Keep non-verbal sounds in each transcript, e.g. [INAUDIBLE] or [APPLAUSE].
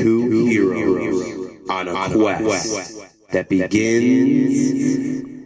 Two heroes on a quest that begins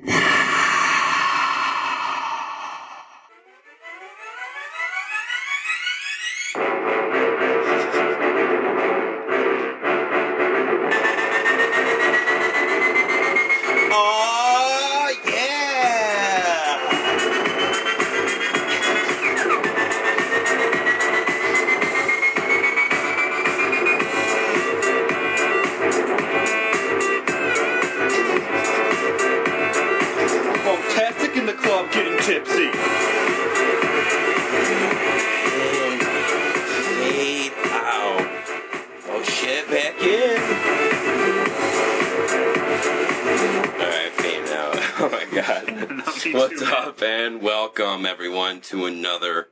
to another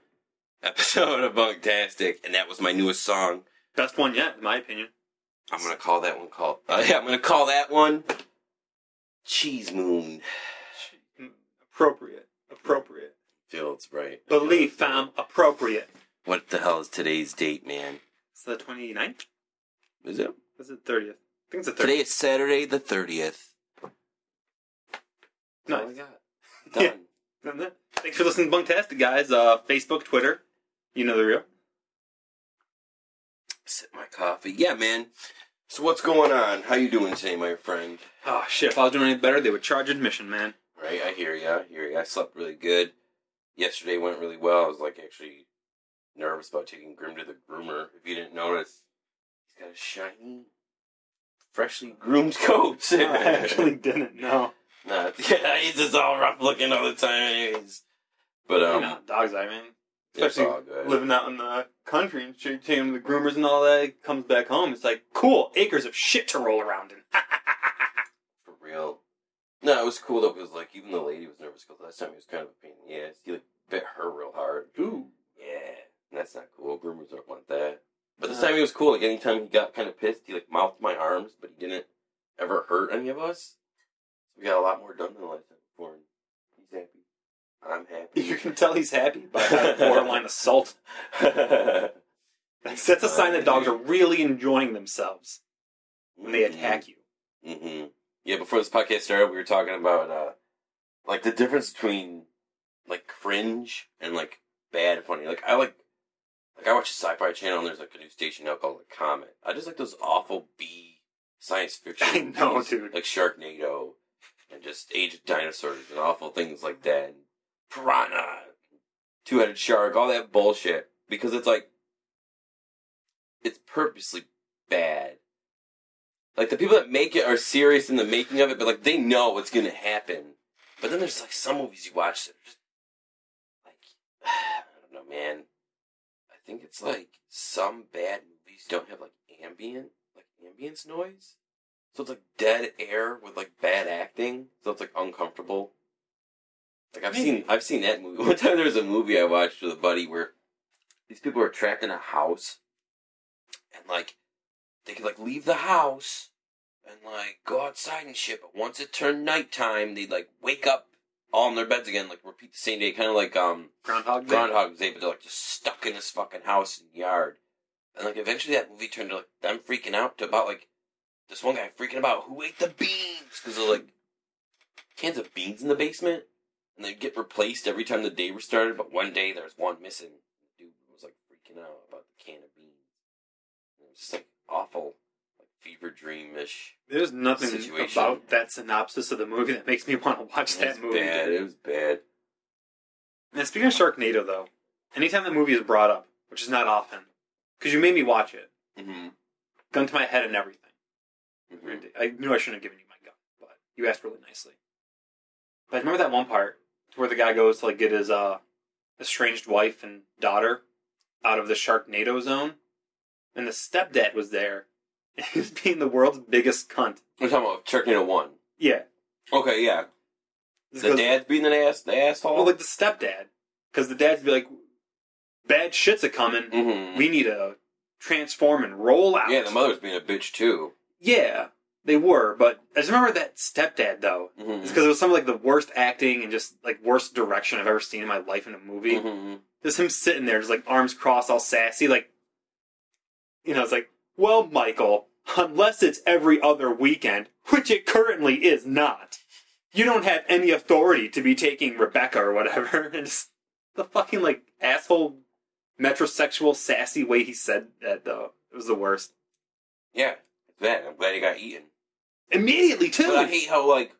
episode of Bunktastic. And that was my newest song. Best one yet, in my opinion. I'm gonna call that one called. Uh, yeah, I'm gonna call that one Cheese Moon. Appropriate. Appropriate. Feels right. Belief, fam. Appropriate. What the hell is today's date, man? It's the 29th? Is it? Is it 30th? I think it's the 30th. Today is Saturday the 30th. That's all I Nice. got. Yeah. Done. It? Thanks for listening to Bunktastic, guys. Uh, Facebook, Twitter. You know the real. Sip my coffee. Yeah, man. So what's going on? How you doing today, my friend? Oh, shit. If I was doing any better, they would charge admission, man. Right, I hear ya. I hear ya. I slept really good. Yesterday went really well. I was like actually nervous about taking Grim to the groomer. If you didn't notice, he's got a shiny, freshly groomed [LAUGHS] coat. I actually didn't know. Nah, [LAUGHS] yeah, he's just all rough looking all the time, anyways. But um, you know, dogs, I mean. Especially living out in the country and shit, taking the groomers and all that. Comes back home. It's like, cool, acres of shit to roll around in. [LAUGHS] For real. No, it was cool though because like even the lady was nervous because last time he was kind of a pain in the ass. He like bit her real hard. Ooh. Yeah, and that's not cool. Groomers don't want that. But this time he was cool. Like anytime he got kind of pissed, he like mouthed my arms, but he didn't ever hurt any of us. So we got a lot more done than the last time before. And he's happy. I'm happy. You can tell he's happy by that borderline [LAUGHS] assault. That's a sign that dogs are really enjoying themselves when they attack you. hmm Yeah, before this podcast started, we were talking about uh, like the difference between like cringe and like bad funny. Like I like, like I watch the Sci-Fi Channel, and there's like a new station now called like Comet. I just like those awful B science fiction. [LAUGHS] I know, movies, dude. Like Sharknado and just Age of Dinosaurs and awful things like that. And Piranha, Two-Headed Shark, all that bullshit. Because it's like, it's purposely bad. Like the people that make it are serious in the making of it, but like they know what's gonna happen. But then there's like some movies you watch that just like [SIGHS] I don't know, man. I think it's like some bad movies don't have like ambient like ambience noise. So it's like dead air with like bad acting. So it's like uncomfortable. Like I've seen I've seen that movie. [LAUGHS] One time there was a movie I watched with a buddy where these people were trapped in a house and like they could like leave the house and like go outside and shit, but once it turned nighttime, they'd like wake up all in their beds again, like repeat the same day, kind of like um Groundhog Day. Groundhog's Day, but they're like just stuck in this fucking house and yard. And like eventually that movie turned to like them freaking out to about like this one guy freaking about who ate the beans because there's like cans of beans in the basement and they'd get replaced every time the day restarted. But one day there was one missing. The dude was like freaking out about the can of beans. And it was just like awful, like fever dream-ish. There's nothing Situation. about that synopsis of the movie that makes me [LAUGHS] want to watch It that was movie. bad. It was bad. And speaking of Sharknado, though, anytime that movie is brought up, which is not often, because you made me watch it, Mm-hmm. gun to my head and everything. mm-hmm. I knew I shouldn't have given you my gun, but you asked really nicely. But I remember that one part where the guy goes to like get his uh, estranged wife and daughter out of the Sharknado zone, and the stepdad was there. And [LAUGHS] he was being the world's biggest cunt. We're talking about Sharknado one. Yeah, Okay, yeah. This The goes- dad's being an ass, the asshole. Well, like the stepdad, because the dad's be like, "Bad shit's a coming. mm-hmm. We need to transform and roll out." Yeah, the mother's being a bitch too. Yeah, they were, but I just remember that stepdad though. Mm-hmm. It's because it was some of like the worst acting and just like worst direction I've ever seen in my life in a movie. Mm-hmm. Just him sitting there, just like arms crossed, all sassy, like you know, it's like, Well, Michael, unless it's every other weekend, which it currently is not, you don't have any authority to be taking Rebecca or whatever. [LAUGHS] And just the fucking like asshole metrosexual sassy way he said that though. It was the worst. Yeah, it's. I'm glad he got eaten. Immediately too. But I hate how like,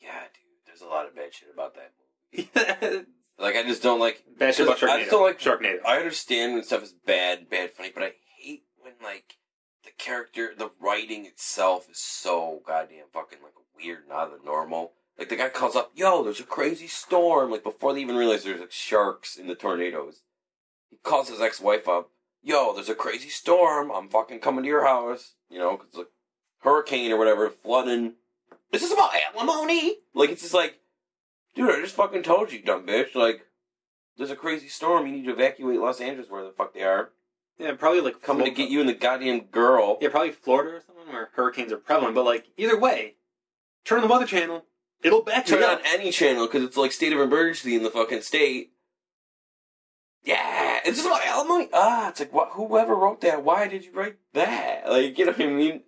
yeah, dude. There's a lot of bad shit about that movie. [LAUGHS] Like I just don't like. Bad shit about Sharknado. I just don't like Sharknado. I understand when stuff is bad, bad, funny, but I hate when like the character, the writing itself is so goddamn fucking like weird, and out of the normal. Like the guy calls up, "Yo, there's a crazy storm!" Like before they even realize there's like sharks in the tornadoes, he calls his ex-wife up, "Yo, there's a crazy storm! I'm fucking coming to your house." You know, because like hurricane or whatever, flooding. This is about alimony. Like it's just like, dude, I just fucking told you, dumb bitch. Like, there's a crazy storm. You need to evacuate Los Angeles, where the fuck they are. Yeah, probably like Coming to get you and the goddamn girl. Yeah, probably Florida or something where hurricanes are prevalent. But like either way, turn on the Weather Channel. It'll back Turn you on up. any channel because it's like state of emergency in the fucking state. Yeah, it's just about alimony. Ah, it's like what? Whoever wrote that? Why did you write that? Like, you know what I mean?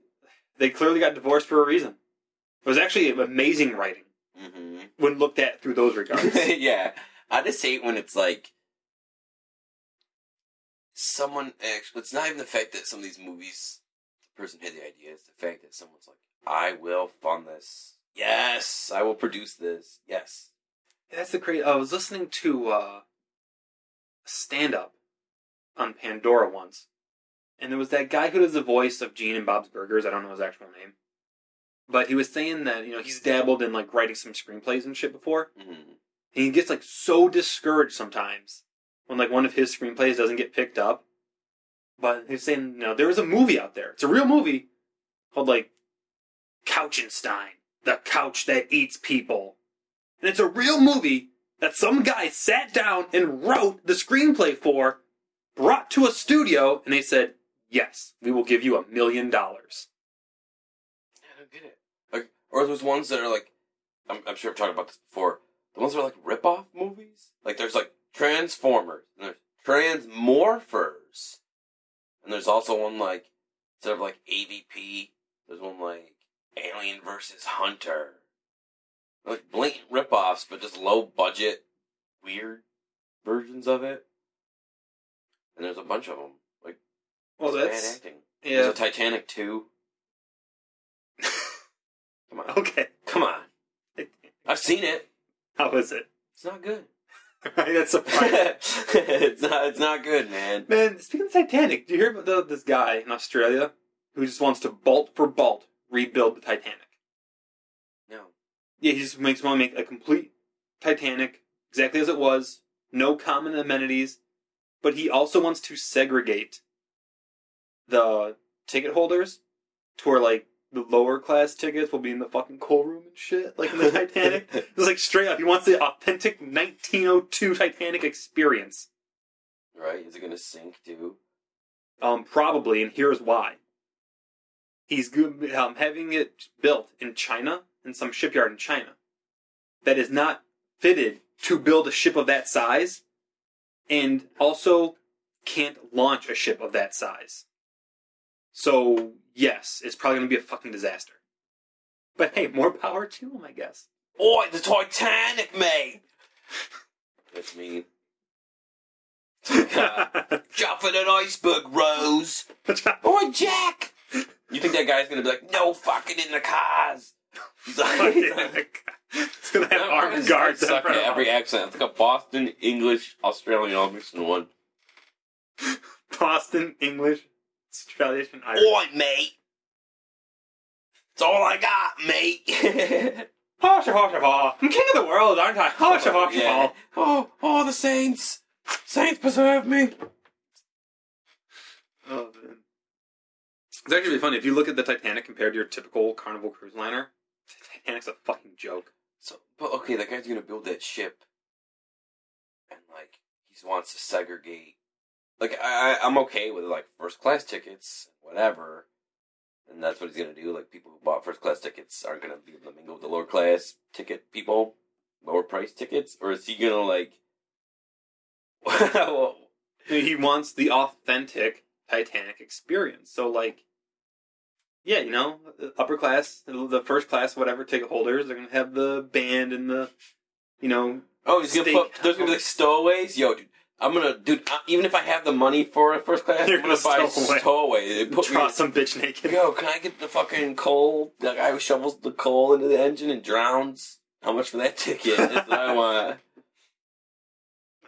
They clearly got divorced for a reason. It was actually amazing writing hmm when looked at through those regards. [LAUGHS] yeah, I just hate when it's like someone. Actually, it's not even the fact that some of these movies, the person had the idea. It's the fact that someone's like, "I will fund this. Yes, I will produce this. Yes." That's the crazy. I was listening to uh, stand up on Pandora once, and there was that guy who does the voice of Gene and Bob's Burgers. I don't know his actual name, but he was saying that you know he's dabbled in like writing some screenplays and shit before, hmm and he gets like so discouraged sometimes when like one of his screenplays doesn't get picked up. But he's saying, you know, there is a movie out there. It's a real movie called like Couchenstein, the couch that eats people. And it's a real movie that some guy sat down and wrote the screenplay for, brought to a studio, and they said, Yes, we will give you a million dollars. I don't get it. Like, or those ones that are like, I'm, I'm sure I've talked about this before. The ones that are like rip-off movies. Like, there's like Transformers, and there's Transmorphers, and there's also one like instead of like AVP, there's one like Alien versus Hunter. Like blatant rip-offs, but just low budget, weird versions of it. And there's a bunch of them. Well, bad that's. acting. Yeah. There's a Titanic 2. [LAUGHS] Come on. Okay. Come on. I've seen it. How is it? It's not good. [LAUGHS] Right, that's surprising. [LAUGHS] it's not. It's not good, man. Man, speaking of Titanic, do you hear about the, this guy in Australia who just wants to bolt for bolt rebuild the Titanic? No. Yeah, he just makes want to make a complete Titanic exactly as it was, no common amenities, but he also wants to segregate the ticket holders to where like the lower class tickets will be in the fucking coal room and shit, like in the [LAUGHS] Titanic. It's like straight up, he wants the authentic 1902 Titanic experience. right? Is it gonna sink too? Um, probably, and here's why. He's um, having it built in China, in some shipyard in China, that is not fitted to build a ship of that size, and also can't launch a ship of that size. So, yes, it's probably going to be a fucking disaster. But hey, more power to him, I guess. Oi, the Titanic, mate. That's mean. Jumping an [LAUGHS] iceberg, Rose. Oi, Jack. You think that guy's gonna be like, no fucking in the cars? He's like, it's going to have armed guards suck at every accent. It's like a Boston, English, Australian all mixed in one. Boston, English, Australian, Irish. Oi, mate. It's all I got, mate. [LAUGHS] Hosha, hosha, ha. I'm king of the world, aren't I? Hosha, hosha, yeah. ha. Oh, oh, the saints. Saints preserve me. Oh, man. It's actually really funny. If you look at the Titanic compared to your typical Carnival cruise liner, the Titanic's a fucking joke. So, but okay, that guy's gonna build that ship, and like he wants to segregate. Like I, I- I'm okay with like first class tickets, whatever, and that's what he's gonna do. Like people who bought first class tickets aren't gonna be able to mingle with the lower class ticket people, lower price tickets, or is he gonna like? [LAUGHS] well, He wants the authentic Titanic experience. So like, yeah, you know, upper class, the first class, whatever ticket holders, they're gonna have the band and the, you know, Oh, he's gonna put. There's gonna be like stowaways. Yo, dude, I'm gonna, dude. Even if I have the money for a first class, You're I'm gonna, gonna buy stow away. They put me. draw some bitch naked. Yo, can I get the fucking coal? The guy who shovels the coal into the engine and drowns. How much for that ticket? That's what I want. [LAUGHS]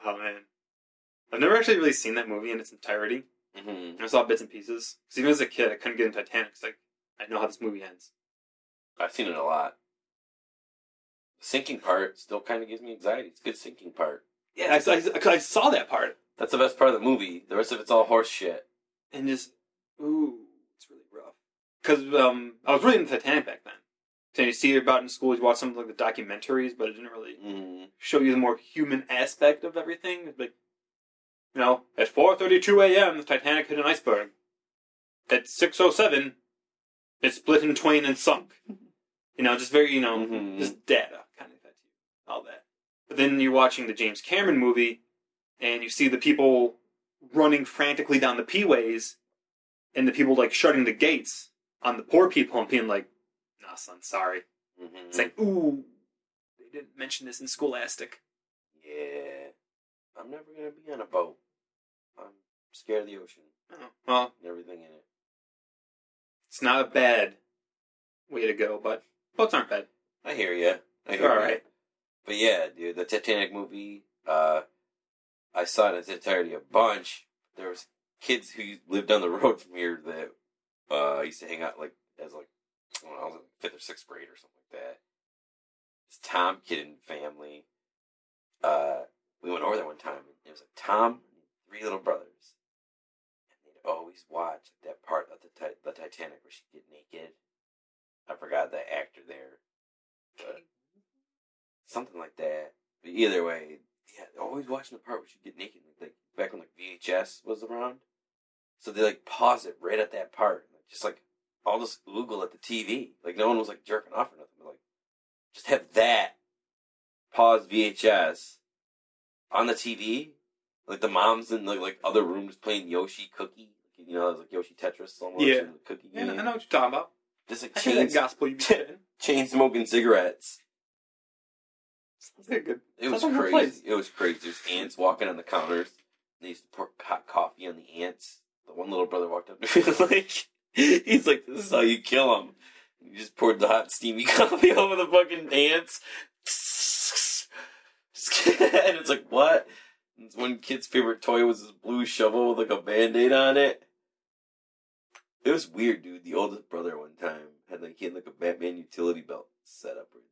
Oh man, I've never actually really seen that movie in its entirety. hmm I saw bits and pieces. Because even as a kid, I couldn't get into Titanic. 'cause, like, I know how this movie ends. I've seen it a lot. The sinking part still kind of gives me anxiety. It's a good sinking part. Yeah, I, I, I saw that part That's the best part of the movie. The rest of it's all horse shit. and just ooh, it's really rough. Because um, I was really into Titanic back then. So you see about in school, you watch some of like the documentaries, but it didn't really Mm. show you the more human aspect of everything. Like, you know, at 4:32 a.m., the Titanic hit an iceberg. At 6:07, it split in twain and sunk. You know, just very, you know, Mhm. just data kind of all that. But then you're watching the James Cameron movie, and you see the people running frantically down the P-ways, and the people like shutting the gates on the poor people and being like, "Nah, son, sorry." hmm It's like, ooh, they didn't mention this in Scholastic. yeah. I'm never gonna be on a boat. I'm scared of the ocean Oh, well, everything in it. it's not a bad way to go, but boats aren't bad. I hear you. I hear ya. right. But yeah, dude, the Titanic movie. Uh, I saw it in its entirety a bunch. There was kids who lived down the [LAUGHS] road from here that uh, used to hang out like as like when I was in fifth or sixth grade or something like that. This Tom kid and family. Uh, we went over there one time. And it was like Tom, and three little brothers, and they'd always watch that part of the the Titanic where she get naked. I forgot the actor there, but something like that. But either way, yeah, always watching the part where she get naked, like back when like VHS was around. So they like pause it right at that part, like, just like all this oogle at the TV. Like no one was like jerking off or nothing, but like just have that pause VHS on the TV. Like the moms in like, like other rooms playing Yoshi Cookie, you know, like Yoshi Tetris almost. Yeah. the cookie Yeah, game. I know what you're talking about. Just like I hear that chains, gospel you [LAUGHS] chain smoking cigarettes. [LAUGHS] Sounds a good. It was sounds like a good crazy. place. It was crazy. There's ants walking on the counters. They used to pour hot coffee on the ants. The one little brother walked up to me [LAUGHS] like, he's like, "This is how you kill them." He just poured the hot steamy [LAUGHS] coffee over the fucking ants. and it's like, what? It's one kid's favorite toy was this blue shovel with like a band-aid on it. It was weird, dude. The oldest brother one time had like he had like a Batman utility belt set up where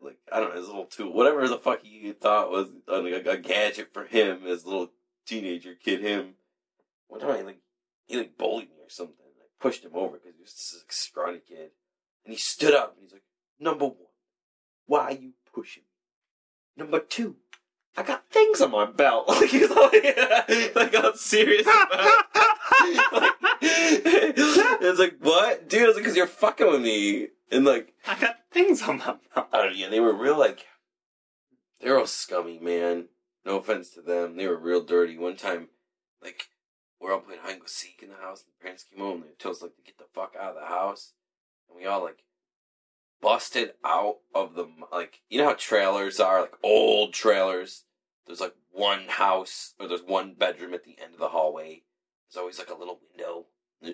like like I don't know, his little tool, whatever the fuck he thought was uh, a, a gadget for him as a little teenager kid. Him one time, like he like bullied me or something. I pushed him over because he was this like, scrawny kid, and he stood up and he's like, "Number one, why are you pushing me? Number two, I got things on my belt." [LAUGHS] Like he's like, [LAUGHS] like I'm serious. [LAUGHS] About it. like, it's like what, dude? I was like, "Cause you're fucking with me," and like. I got things on my mouth. I don't know, yeah, they were real like they were all scummy, man. No offense to them. They were real dirty. One time, like, we're all playing hide and go seek in the house, and the parents came home and they told us like to get the fuck out of the house. And we all like busted out of the like you know how trailers are, like old trailers. There's like one house or there's one bedroom at the end of the hallway. There's always like a little window.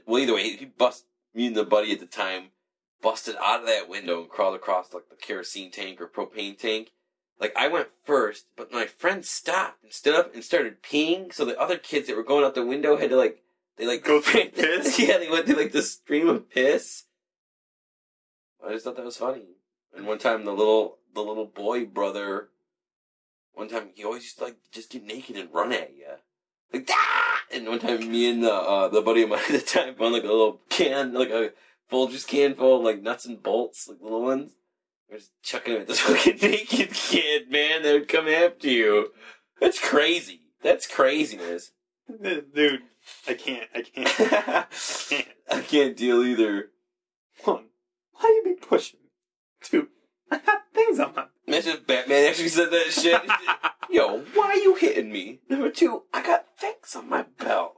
Well either way, he bust me and the buddy at the time busted out of that window and crawled across like the kerosene tank or propane tank. Like I went first, but my friend stopped and stood up and started peeing. So the other kids that were going out the window had to like they like Go through [LAUGHS] piss? yeah, they went through like the stream of piss. I just thought that was funny. And one time the little the little boy brother, one time he always used to like just get naked and run at you. Like ah! And one time me and the uh, the buddy of mine [LAUGHS] at the time found like a little can, like a Folgers can full of like nuts and bolts, like little ones. We're just chucking at this [LAUGHS] fucking naked kid, man, that would come after you. That's crazy. That's craziness. Dude, I can't. [LAUGHS] I can't. I can't deal either. One, why you be pushing? Two, I got things on my. Imagine if Batman [LAUGHS] actually said that shit. Yo, why are you hitting me? Number two, I got things on my belt.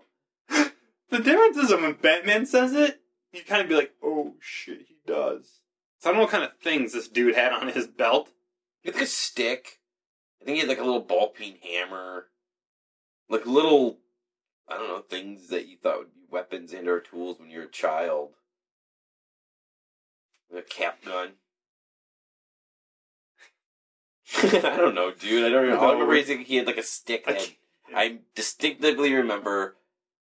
[GASPS] The difference is when Batman says it, you kind of be like, "Oh shit, he does." So I don't know what kind of things this dude had on his belt. He had like a stick. I think he had like a little ball peen hammer. Like little, I don't know, things that you thought would be weapons and or tools when you're a child. A cap gun. [LAUGHS] I don't know, dude. I don't know. All I remember is he had like a stick I I distinctively remember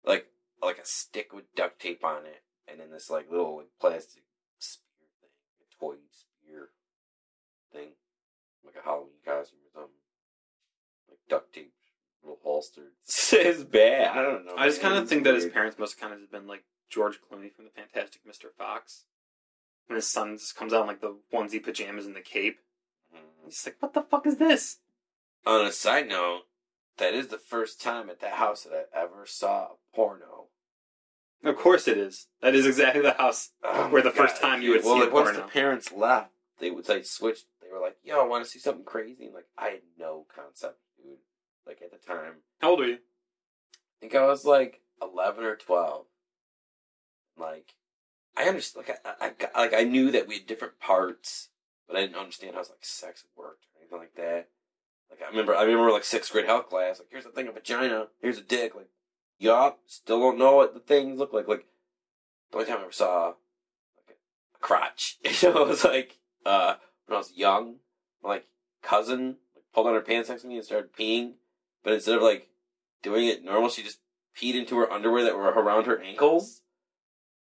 like like a stick with duct tape on it, and then this like little like plastic spear thing, a toy spear thing, like a Halloween costume or something, like duct tape, little holster. [LAUGHS] it's bad. I don't know. I just kind of think that his parents must kind of have been like George Clooney from the Fantastic Mr. Fox. When his son just comes out in like the onesie pajamas and the cape. Mhm. He's like, what the fuck is this? On a side note, that is the first time at that house that I ever saw a porno. Of course it is. That is exactly the house. Oh Where the first God, time you would well, see a like, once the parents left, they would like switch. They were like, "Yo, I want to see something crazy." And like, I had no concept, dude. Like at the time, How old are you? I think I was like eleven or twelve. Like, I understood. Like, I, I, got, like I knew that we had different parts, but I didn't understand how like sex worked or anything like that. Like I remember, I remember like sixth grade health class. Like, here's the thing of vagina. Here's a dick. Like, yup. Still don't know what the things look like. Like, the only time I ever saw like a crotch, [LAUGHS] you know, it was like uh when I was young. My like cousin like, pulled on her pants next to me and started peeing, but instead of like doing it normal, she just peed into her underwear that were around her ankles.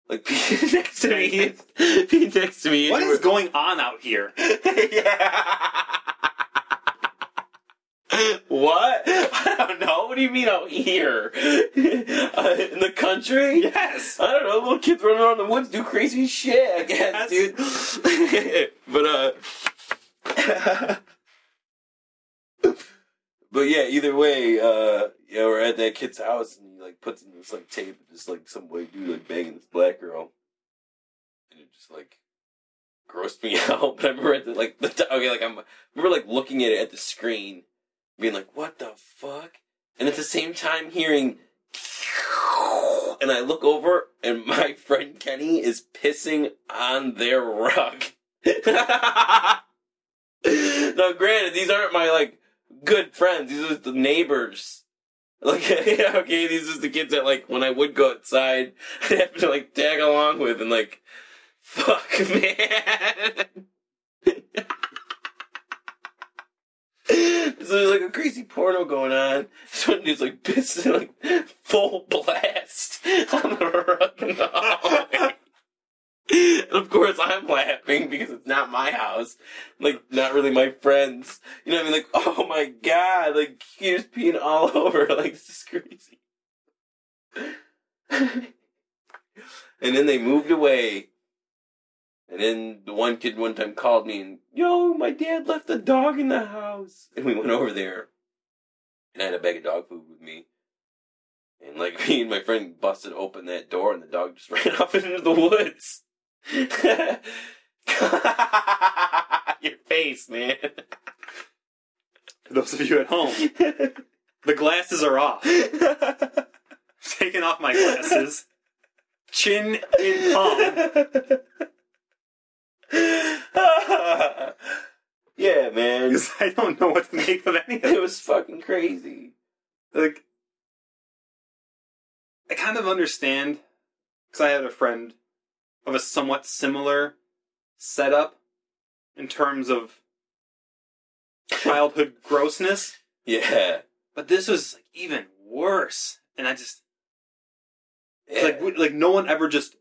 Like [LAUGHS] peed next to me, peed next to me. What is going on out here? [LAUGHS] yeah. What? [LAUGHS] I don't know. What do you mean out here? [LAUGHS] uh, in the country? Yes. I don't know. Little kids running around the woods do crazy shit. I guess, Yes. dude. [LAUGHS] but uh. but yeah, either way, uh, yeah, we're at that kid's house and he like puts in this like tape, of just like some white dude like banging this black girl, and it just like grossed me out. But I remember at the like the okay, like I'm I remember like looking at it at the screen, being like, "What the fuck?" And at the same time hearing, and I look over and [LAUGHS] my friend Kenny is pissing on their rug. [LAUGHS] now, granted, these aren't my like good friends. These are the neighbors. [LAUGHS] Like, okay, these are the kids that like when I would go outside, I'd have to like tag along with and like, fuck, man. So there's like a crazy porno going on. This one dude's like pissing like full blast on the rug. And of course I'm laughing because it's not my house. Like not really my friends. You know what I mean? Like, oh my god, like you're peeing all [LAUGHS] over. Like this is crazy. [LAUGHS] and then they moved away. And then the one kid one time called me and, yo, my dad left the dog in the house. [LAUGHS] And we went over there. And I had a bag of dog food with me. And like [LAUGHS] me and my friend busted open that door and the dog just [LAUGHS] ran off into the woods. Your face, man. For those of you at home, the glasses are off. Taking off my glasses. Chin in palm. [LAUGHS] yeah, man. Because I don't know what to make of any of It it. was fucking crazy. Like, I kind of understand. Because I had a friend of a somewhat similar setup in terms of childhood grossness. [LAUGHS] Yeah. But this was like even worse. And I just, yeah. like, like no one ever just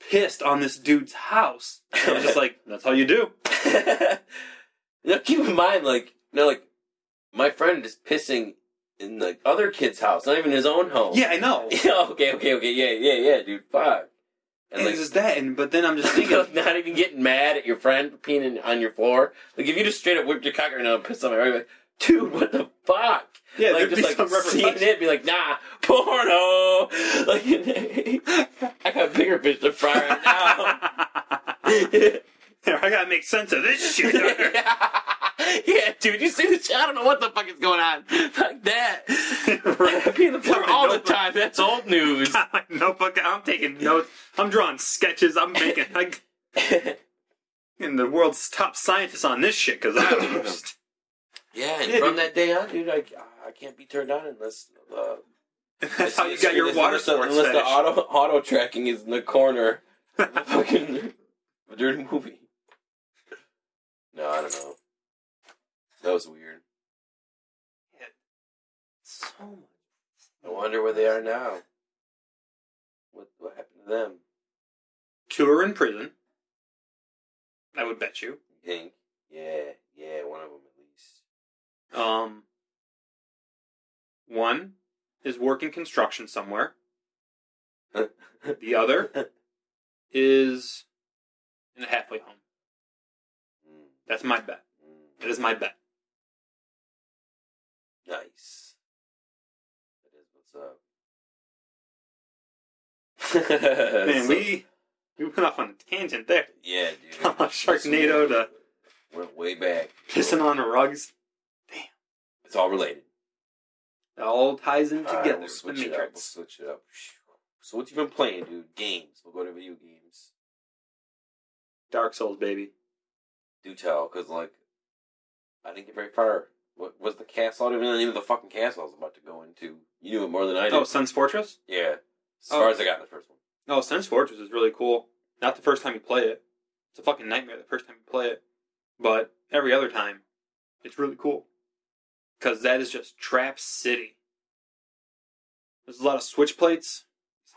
pissed on this dude's house. I was just like, that's how you do. [LAUGHS] now keep in mind, like, no, like, my friend is pissing in like other kid's house, not even his own home. Yeah, I know. [LAUGHS] Yeah. Okay. Okay. Okay. Yeah. Yeah. Yeah, dude. Fuck. And And like, just that, and but then I'm just [LAUGHS] thinking not even getting mad at your friend peeing in- on your floor. Like, if you just straight up whipped your cock right now and pissed on my right, like, dude, what the fuck? Yeah, like there'd just be like some seeing it, be like, nah, porno. [LAUGHS] Like, I got bigger fish to fry right now. [LAUGHS] I gotta make sense of this shit. [LAUGHS] yeah, dude, you see the shit? I don't know what the fuck is going on. Fuck that. In the floor all know. the time. That's old news. Got my notebook. I'm taking notes. I'm drawing sketches. I'm making. I, and the world's top scientists on this shit because I [CLEARS THROAT] just. yeah, and from that day on, dude, I, I can't be turned on unless uh, [LAUGHS] That's how you got your water unless, the- sports unless the auto auto tracking is in the corner, of [LAUGHS] the fucking during the movie. No, I don't know. That was weird. so much. I wonder where they are now. What what happened to them? Two are in prison. I would bet you. You think? Yeah, yeah, one of them at least. Um, is working construction somewhere. [LAUGHS] The other is in a halfway home. Mm, That's my bet. mm. That is my bet. Nice. That is what's up. [LAUGHS] Man, So- we we went off on a tangent there. yeah, dude. [LAUGHS] From Sharknado to went way back. pissing on the rugs. Damn. It's all related. It all ties in All right, together. we'll the switch it up. We'll switch it up. So what you been playing, dude? Games. We'll go to video games. Dark Souls, baby. Do tell, because like, I didn't get very far. What was the castle? I don't even know the name of the fucking castle I was about to go into. You knew it more than I did. Oh, Sen's Fortress? yeah. As Oh. far as I got in the first one. Oh, Sen's Fortress is really cool. Not the first time you play it. It's a fucking nightmare the first time you play it. But every other time, it's really cool. Because that is just Trap City. There's a lot of switch plates,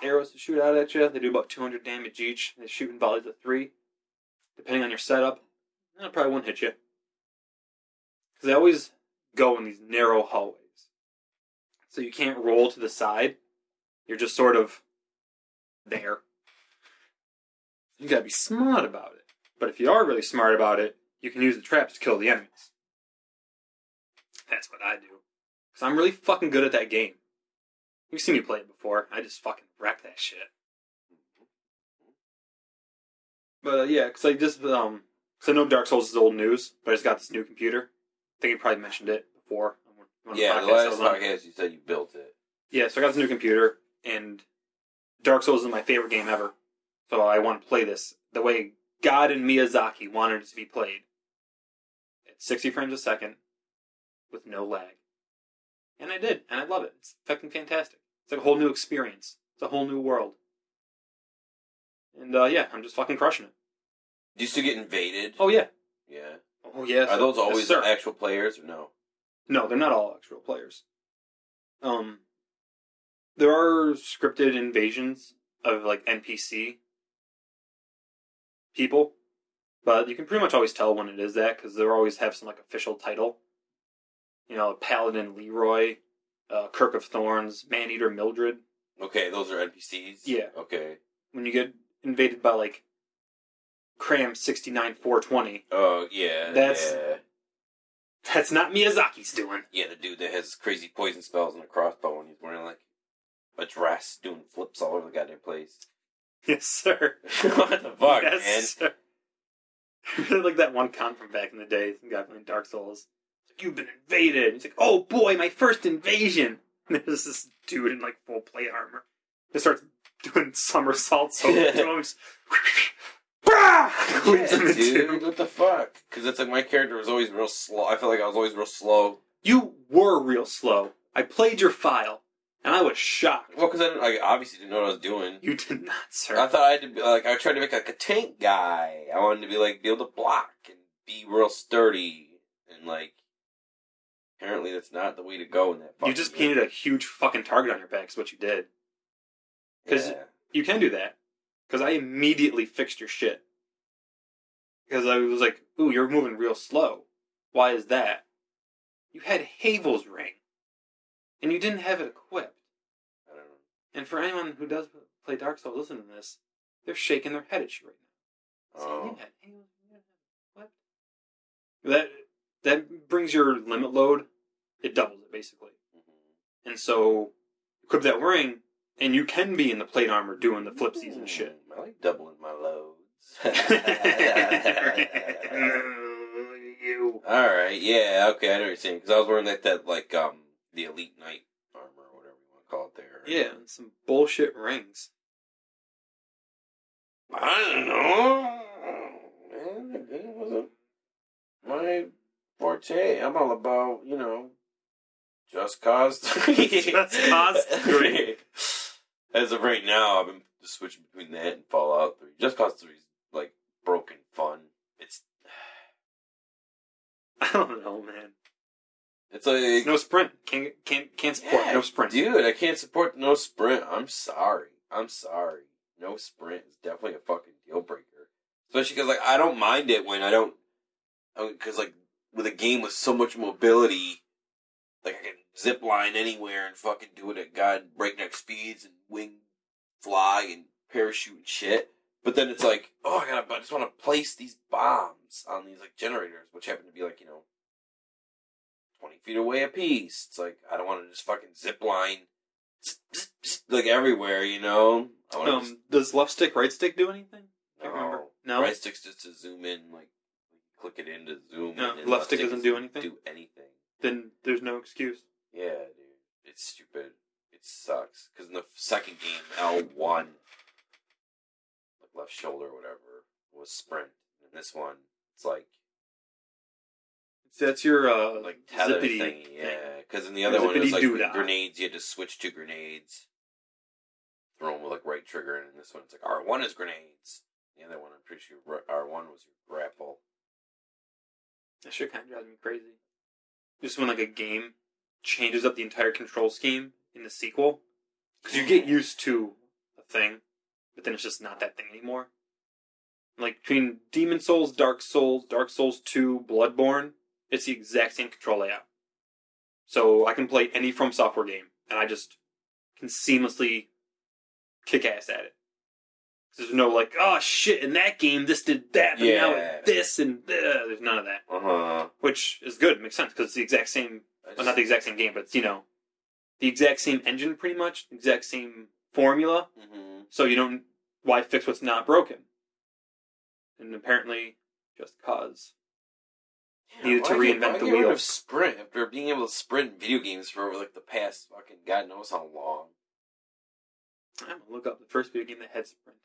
arrows to shoot out at you. They do about 200 damage each. They shoot in volleys of three. Depending on your setup, that probably won't hit you. Because they always go in these narrow hallways. So you can't roll to the side. You're just sort of there. You gotta be smart about it. But if you are really smart about it, you can use the traps to kill the enemies. That's what I do. Because I'm really fucking good at that game. You've seen me play it before. I just fucking wreck that shit. But uh, yeah, because I just, um, because I know Dark Souls is old news, but I just got this new computer. I think you probably mentioned it before. on one the Yeah, the last podcast you said you built it. Yeah, so I got this new computer, and Dark Souls is my favorite game ever. So I want to play this the way God and Miyazaki wanted it to be played. At 60 frames a second, with no lag. And I did, and I love it. It's fucking fantastic. It's like a whole new experience. It's a whole new world. And uh, yeah, I'm just fucking crushing it. Do you still get invaded? Oh yeah. Yeah. Oh yes. Are those always yes, actual players or no? No, they're not all actual players. Um, there are scripted invasions of like NPC people, but you can pretty much always tell when it is that because they always have some like official title. You know, Paladin Leroy, uh, Kirk of Thorns, Maneater Mildred. Okay, those are NPCs. Yeah. Okay. When you get invaded by like Cram sixty nine four twenty, Oh yeah. That's- yeah. that's not Miyazaki's doing. Yeah, the dude that has crazy poison spells and a crossbow, and he's wearing like a dress, doing flips all over the goddamn place. Yes, sir. [LAUGHS] what the fuck, yes, man? [LAUGHS] like that one con from back in the day, some guy playing Dark Souls. You've been invaded. He's like, oh boy, my first invasion. [LAUGHS] And there's this dude in like full plate armor. He starts doing somersaults over to him. Brah! Cleaves him Yeah, dude, what the fuck? Because it's like my character was always real slow. I feel like I was always real slow. You were real slow. I played your file, and I was shocked. Well, because I didn't, obviously didn't know what I was doing. You did not, sir. I thought I had to be like I tried to make like a tank guy. I wanted to be like be able to block and be real sturdy and like. Apparently, that's not the way to go in that. you just game. painted a huge fucking target on your back. Is what you did. 'cause- Yeah. You can do that. Because I immediately fixed your shit. Because I was like, ooh, you're moving real slow. Why is that? You had Havel's ring. And you didn't have it equipped. I don't know. And for anyone who does play Dark Souls, listen to this. They're shaking their head at you right now. Saying, Oh. you had Havel's you didn't have it equipped. That, that brings your limit load, it doubles it basically. Mhm. And so, equip that ring, and you can be in the plate armor doing the flipsies and shit. Mm, I like doubling my loads. you. [LAUGHS] [LAUGHS] All right, yeah, okay, I know what you're saying because I was wearing that that like um the elite knight armor or whatever you want to call it there. Yeah, and some bullshit rings. I don't know. Man, game wasn't my forte. I'm all about, you know, Just Cause 3. [LAUGHS] Just Cause 3. [LAUGHS] As of right now, I've been switching between that and Fallout 3. Just Cause 3 is, like, broken fun. It's [SIGHS] I don't know, man. it's like... No sprint. Can't can't can't support Yeah, no sprint. Dude, I can't support no sprint. I'm sorry. I'm sorry. No sprint is definitely a fucking deal breaker. Especially because like I don't mind it when I don't, because like with a game with so much mobility, like I can zip line anywhere and fucking do it at god breakneck speeds and wing fly and parachute and shit. But then it's like, oh, I gotta, I just want to place these bombs on these like generators, which happen to be like you know 20 feet away a piece. It's like, I don't want to just fucking zip line [SNIFFS] like everywhere, you know? I want to Um, does left stick, right stick do anything? I remember. no. No. Right stick's just to zoom in, like, click it in to zoom No, in. left stick doesn't do anything? Do anything. Then there's no excuse. Yeah, dude. It's stupid. It sucks. Because in the second game, L1, like left shoulder or whatever, was sprint. And this one, it's like, That's your uh, like tether zippity thing, yeah. Because in the other one, it was like Zippity-doo-dah. grenades. You had to switch to grenades, throw them with like right trigger, and in this one, it's like R one is grenades. The other one, I'm pretty sure R one was your grapple. That shit kind of drives me crazy. Just when like a game changes up the entire control scheme in the sequel, because you get used to a thing, but then it's just not that thing anymore. Like between Demon Souls, Dark Souls, Dark Souls Two, Bloodborne, it's the exact same control layout. So I can play any From Software game, and I just can seamlessly kick ass at it. There's no like, oh shit, in that game this did that, but now Yeah. it's this and uh, there's none of that Uh huh. which is good. Makes sense because it's the exact same. Well, not the exact same game, but it's you know, the exact same engine, pretty much, exact same formula. hmm So you don't why fix what's not broken. And apparently, just cause. Needed to reinvent the get wheel. of sprint after being able to sprint in video games for over like the past fucking god knows how long. I'm gonna look up the first video game that had sprint.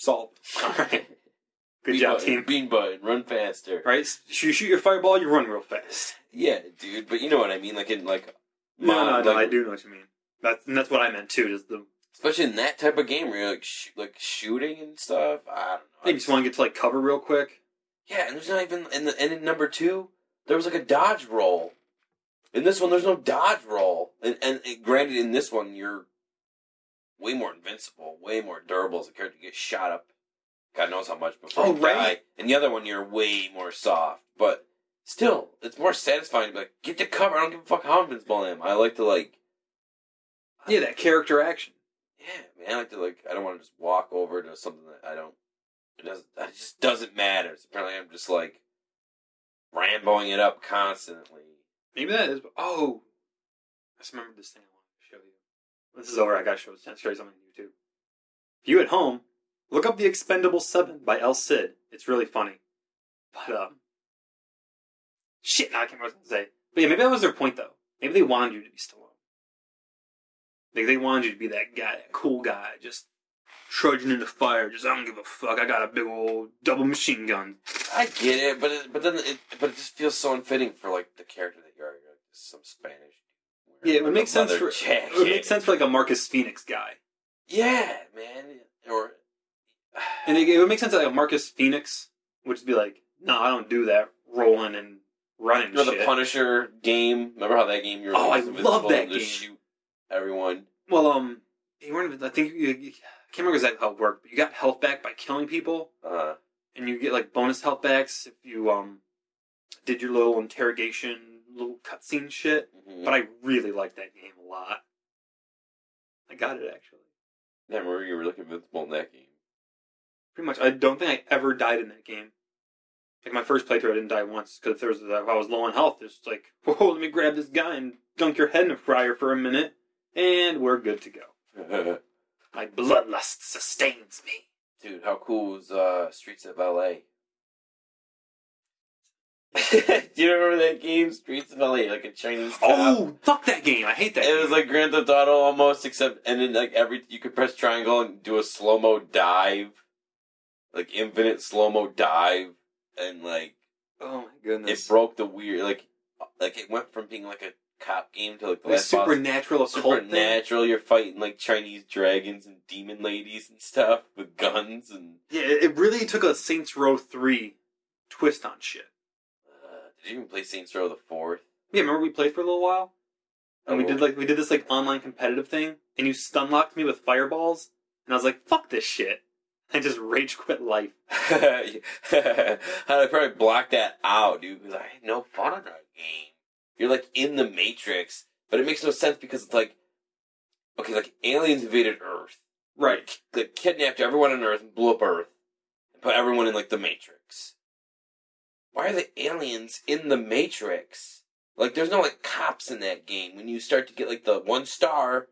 Solved. All right. [LAUGHS] Good Bean job, button, team. Bean button, run faster. Right? You shoot your fireball, you run real fast. Yeah, dude. But you know what I mean. Like in like, No, no, mod- no, like, I do know what you mean. That's and that's what I meant too. Is the especially in that type of game where you're like sh- like shooting and stuff. I don't know. maybe just want to get to like cover real quick. Yeah, and there's not even in the and in number two there was like a dodge roll. In this one, there's no dodge roll, and and it, granted, in this one you're way more invincible, way more durable as a character. You get shot up, God knows how much before Oh, you right. die. And the other one, you're way more soft, but still, it's more satisfying to be like, get to cover. I don't give a fuck how invincible I am. I like to like, Yeah, that character action. yeah, man. I like to like. I don't want to just walk over to something that I don't. It doesn't. It just doesn't matter. So apparently, I'm just like ramboing it up constantly. Maybe that is. Oh, I just remembered this thing I wanted to show you. This is over, I gotta show, show you something on YouTube. If you at home, look up The Expendable 7 by El Cid. It's really funny. But, um. Shit, now I can't remember gonna say. But yeah, maybe that was their point, though. Maybe they wanted you to be Stallone. Like, they wanted you to be that guy, that cool guy, just trudging in the fire, just, I don't give a fuck, I got a big old double machine gun. I get it, but it, but then it but it just feels so unfitting for like the character that you are, you are. Like some Spanish. Yeah, it would make sense for jacket. it would make sense for like a Marcus Fenix guy. Yeah, man. Or [SIGHS] And it, it would make sense like a Marcus Fenix, which would be like, no, I don't do that rolling and running know the shit. Punisher game. Remember how that game you were Oh, I love that game. shoot everyone. well, um, you weren't. I think you, you- I can't remember exactly how it worked, but you got health back by killing people, uh-huh. and you get like bonus health backs if you um did your little interrogation, little cutscene shit. mhm. But I really liked that game a lot. I got it actually. yeah, remember you were looking invincible in that game. Pretty much, I don't think I ever died in that game. Like my first playthrough, I didn't die once because if there was if I was low on health. It's like, [LAUGHS] whoa, let me grab this guy and dunk your head in a fryer for a minute, and we're good to go. [LAUGHS] My bloodlust sustains me. Dude, how cool was uh, Streets of LA? [LAUGHS] Do you remember that game, Streets of LA, like a Chinese cop? Oh, fuck that game! I hate that. It was like Grand Theft Auto almost, except and then like every you could press triangle and do a slow mo dive, like infinite slow mo dive, and like oh my goodness, it broke the weird like like it went from being like a cop game to like the last boss- supernatural thing. supernatural. You're fighting like Chinese dragons and demon ladies and stuff with guns and. Yeah, it it really took a Saints Row three twist on shit. Did you even play Saints Row the fourth? Yeah, remember we played for a little while, and we Oh. did like we did this like online competitive thing, and you stun locked me with fireballs, and I was like, "Fuck this shit," and just rage quit life. [LAUGHS] I'd probably blocked that out, dude, because I had no fun in that game. You're like in the Matrix, but it makes no sense because it's like, okay, like aliens invaded Earth, Right. like kidnapped everyone on Earth and blew up Earth, and put everyone in like the Matrix. Why are the aliens in the Matrix? Like, there's no like cops in that game. When you start to get like the one star,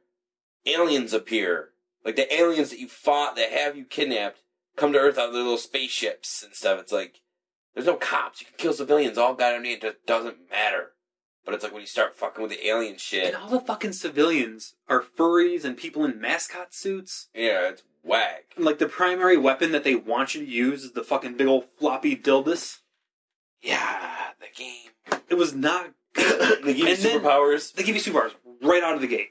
aliens appear. Like the aliens that you fought that have you kidnapped come to Earth on their little spaceships and stuff. It's like there's no cops. You can kill civilians all goddamn day. It just doesn't matter. But it's like when you start fucking with the alien shit. And all the fucking civilians are furries and people in mascot suits. Yeah, it's whack. And like the primary weapon that they want you to use is the fucking big old floppy dildos. Yeah, the game. It was not they good. give you And superpowers. They give you superpowers right out of the gate.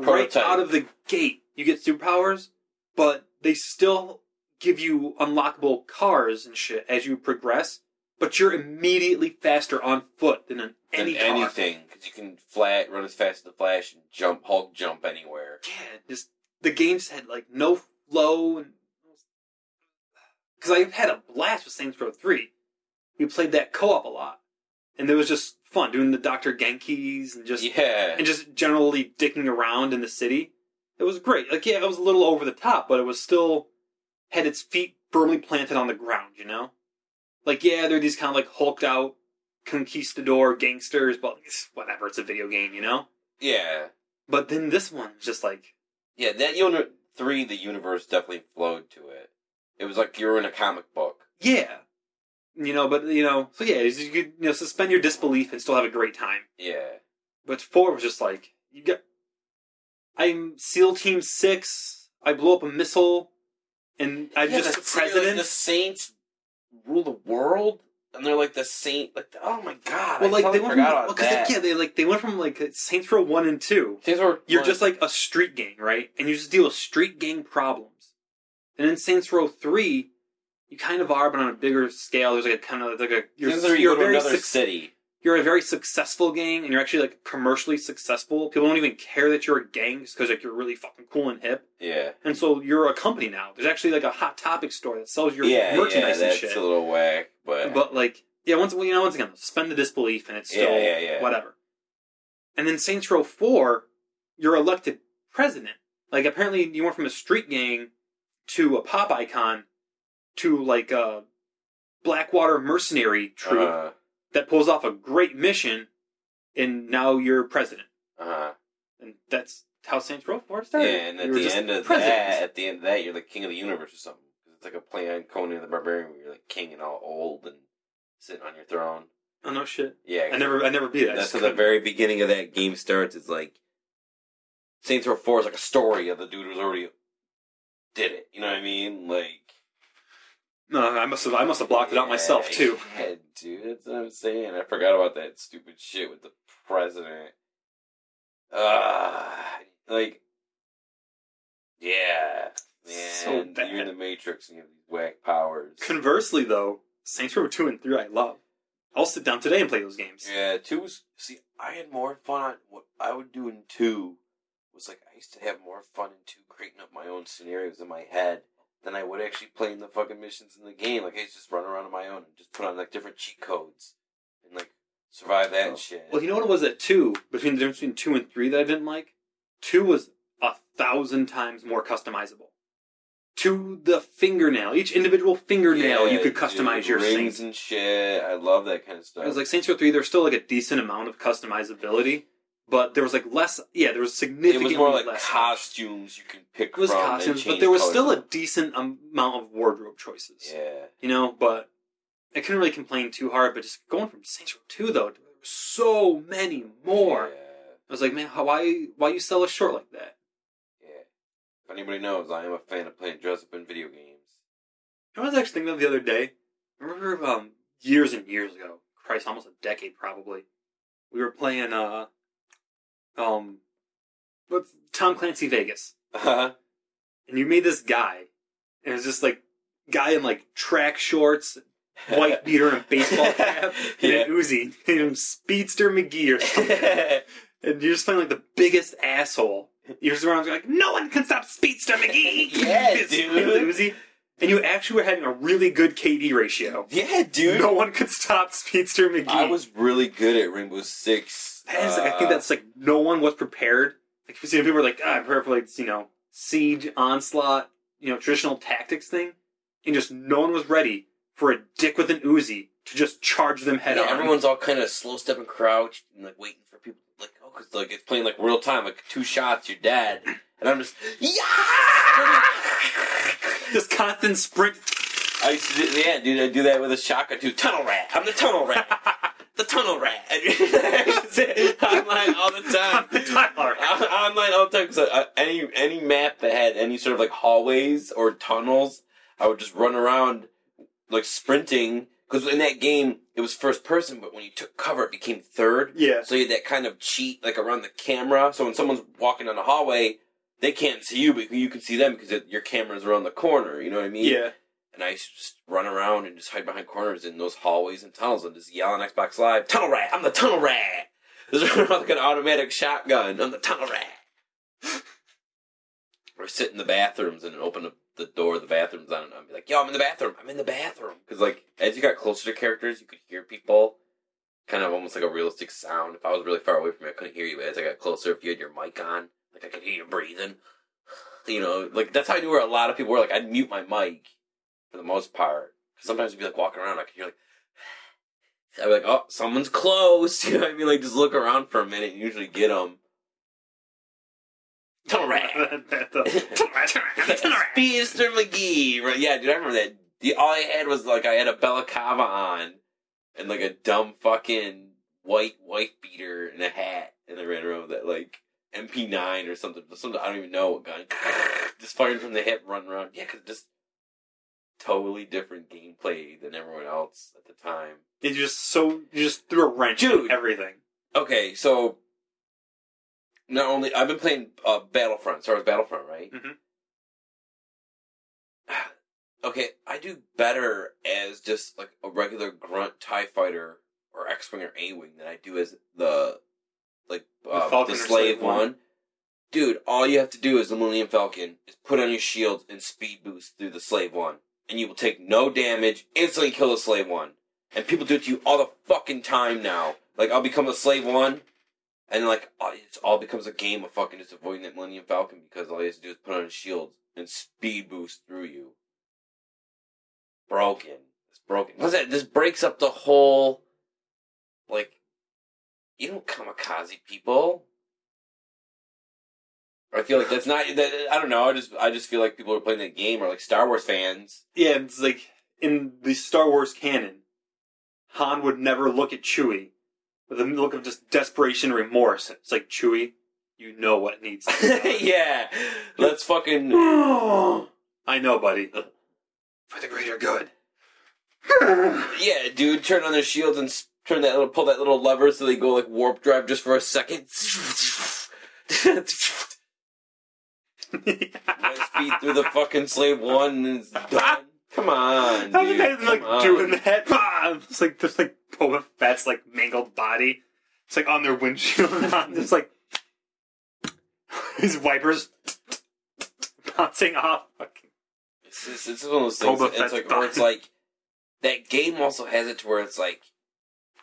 Prototype. Right out of the gate, you get superpowers, but they still give you unlockable cars and shit as you progress. But you're immediately faster on foot than on any than anything because you can flat run as fast as the Flash and jump Hulk jump anywhere. Yeah, just the games had like no flow and because I had a blast with Saints Row Three. We played that co-op a lot, and it was just fun doing the Doctor Genkis and just yeah, and just generally dicking around in the city. It was great. Like, yeah, it was a little over the top, but it was still had its feet firmly planted on the ground. You know, like yeah, they're these kind of like hulked out conquistador gangsters, but it's whatever. It's a video game, you know. yeah, But then this one was just like, yeah. That uni- three, the universe definitely flowed to it. It was like you're in a comic book. yeah, you know. But you know, so yeah, you could you know suspend your disbelief and still have a great time. Yeah, But four was just like you got. I'm SEAL Team Six. I blow up a missile, and I'm Yeah, just the- president. The Saints rule the world, and they're like the saint. Like, oh my god! well, I like totally they went from well. Yeah, they like they went from like Saints Row one and two. Saints were You're just like a street gang, right? And you just deal with street gang problems. And in Saints Row three, you kind of are, but on a bigger scale. There's like a kind of like a you're, you you're go very another suc- city. you're a very successful gang, and you're actually like commercially successful. People don't even care that you're a gang just because like you're really fucking cool and hip. Yeah, And so you're a company now. There's actually like a hot topic store that sells your yeah, yeah. merchandise and That's shit. a little whack, but, But like, yeah, once well, you know, once again, suspend the disbelief, and it's still Yeah, yeah, yeah. whatever. And then Saints Row Four, you're elected president. Like apparently, you went from a street gang to a pop icon to like a Blackwater mercenary troop uh, that pulls off a great mission, and now you're president. uh, And that's how Saints Row Four started. yeah. And at the end of president. that, at the end of that, you're like king of the universe or something. It's like a play on Conan the Barbarian, where you're like king and all old and sitting on your throne. oh no shit! Yeah, I never, I never beat it. I That's how the very beginning of that game starts. It's like Saints Row Four is like a story of the dude who's already did it. You know what I mean? Like No, I must have, I must have blocked it out myself too. Yeah, [LAUGHS] dude, that's what I'm saying. I forgot about that stupid shit with the president. Uh like yeah, So man. bad. you're in the Matrix and you have these whack powers. Conversely, though, Saints Row 2 and 3 I love. I'll sit down today and play those games. Yeah, two was see. I had more fun. On, what I would do in two was like I used to have more fun in two, creating up my own scenarios in my head than I would actually playing the fucking missions in the game. Like I used to just run around on my own and just put on like different cheat codes and like survive that and oh. shit. Well, you know what it was at 2, between the difference between 2 and 3 that I didn't like? 2 was a thousand times more customizable. To the fingernail. Each individual fingernail you could customize dude, your rings and shit. I love that kind of stuff. It was like Saints Row 3, there's still like a decent amount of customizability, but there was like less, yeah, there was it significantly was more like less. costumes you can pick It was from. costumes, but there was colors. still a decent amount of wardrobe choices. yeah. You know, but I couldn't really complain too hard, but just going from Saints Row Two though, there were so many more. Yeah. I was like, man, how, why why you sell us short like that? yeah. If anybody knows, I am a fan of playing dress up in video games. I was actually thinking of the other day. I remember um, years and years ago, Christ, almost a decade probably. We were playing uh, um, what's Tom Clancy Vegas, Uh-huh. and you made this guy. And it was just like guy in like track shorts, white [LAUGHS] beater, and a baseball [LAUGHS] cap, and yeah. an Uzi, named Speedster McGee or something. [LAUGHS] and you're just playing like the biggest asshole. You're just around like, no one can stop Speedster McGee. Yeah, It's dude. Uzi. And you actually were having a really good KD ratio. yeah, dude. No one could stop Speedster McGee. I was really good at Rainbow Six. That is, I Uh, think that's like no one was prepared. Like if you see people are like, ah, I'm prepared for like you know siege onslaught, you know traditional tactics thing, and just no one was ready for a dick with an Uzi to just charge them head yeah, on. everyone's all kind of slow step and crouched and like waiting for people like oh because like it's playing like real time like two shots you're dead and I'm just yeah. this constant sprint. I used to do yeah dude I do that with a shotgun too tunnel rat I'm the tunnel rat [LAUGHS] the tunnel rat [LAUGHS] I used to say it online all the time. Tyler. On- online all the time because uh, any any map that had any sort of like hallways or tunnels, I would just run around like sprinting. Because in that game, it was first person, but when you took cover, it became third. Yeah. So you had that kind of cheat like around the camera. So when someone's walking down the hallway, they can't see you, but you can see them because it, your camera's around the corner. You know what I mean? Yeah. And I used to just run around and just hide behind corners in those hallways and tunnels and just yell on Xbox Live, Tunnel Rat! I'm the Tunnel Rat! Just run around like an automatic shotgun. I'm the Tunnel Rat! [LAUGHS] or sit in the bathrooms and open up the door of the bathrooms on and I'd be like, yo, I'm in the bathroom! I'm in the bathroom! Because, like, as you got closer to characters, you could hear people. Kind of almost like a realistic sound. If I was really far away from you, I couldn't hear you. But as I got closer, if you had your mic on, like, I could hear you breathing. [SIGHS] You know, like, that's how I knew where a lot of people were. Like, I'd mute my mic for the most part. 'Cause sometimes you'd be like walking around, I could hear like, [SIGHS] I'd be like, oh, someone's close. [LAUGHS] You know what I mean? Like, just look around for a minute and usually get them. [LAUGHS] Speedster McGee. Right? Yeah, dude, I remember that. The, all I had was like, I had a Bellicava on and like a dumb fucking white white beater and a hat. And I ran around with that like MP9 or something. something I don't even know what gun. [LAUGHS] just firing from the hip, running around. Yeah, because just totally different gameplay than everyone else at the time. It just so you just threw a wrench Dude. in everything. Okay, so not only I've been playing uh, Battlefront, Star Wars Battlefront, right? Mhm. [SIGHS] Okay, I do better as just like a regular grunt Tie Fighter or X Wing or A Wing than I do as the like uh, Falcon the Slave One? one. Dude, all you have to do as the Millennium Falcon is put on your shield and speed boost through the Slave One, and you will take no damage, instantly kill the Slave One. And people do it to you all the fucking time now. Like I'll become a Slave One, and like it's all becomes a game of fucking just avoiding that Millennium Falcon because all he has to do is put on his shield and speed boost through you. Broken. It's broken. What's that? This breaks up the whole. Like, you don't kamikaze people. I feel like that's not. That, I don't know. I just I just feel like people who are playing that game are like Star Wars fans. Yeah, it's like in the Star Wars canon, Han would never look at Chewie with a look of just desperation and remorse. It's like Chewie, you know what needs to be [LAUGHS] done. yeah, let's fucking. [GASPS] I know, buddy. For the greater good. [SIGHS] Yeah, dude, turn on their shields and turn that little, pull that little lever so they go like warp drive just for a second. [LAUGHS] [LAUGHS] [LAUGHS] Speed through the fucking slave one and it's done. Come on, How you dude. guys like on. doing that? It's like just like Boba Fett's like mangled body. It's like on their windshield, [LAUGHS] and just like his wipers [LAUGHS] bouncing off. It's, just, it's one of those things. Boba It's like where it's like that game also has it to where it's like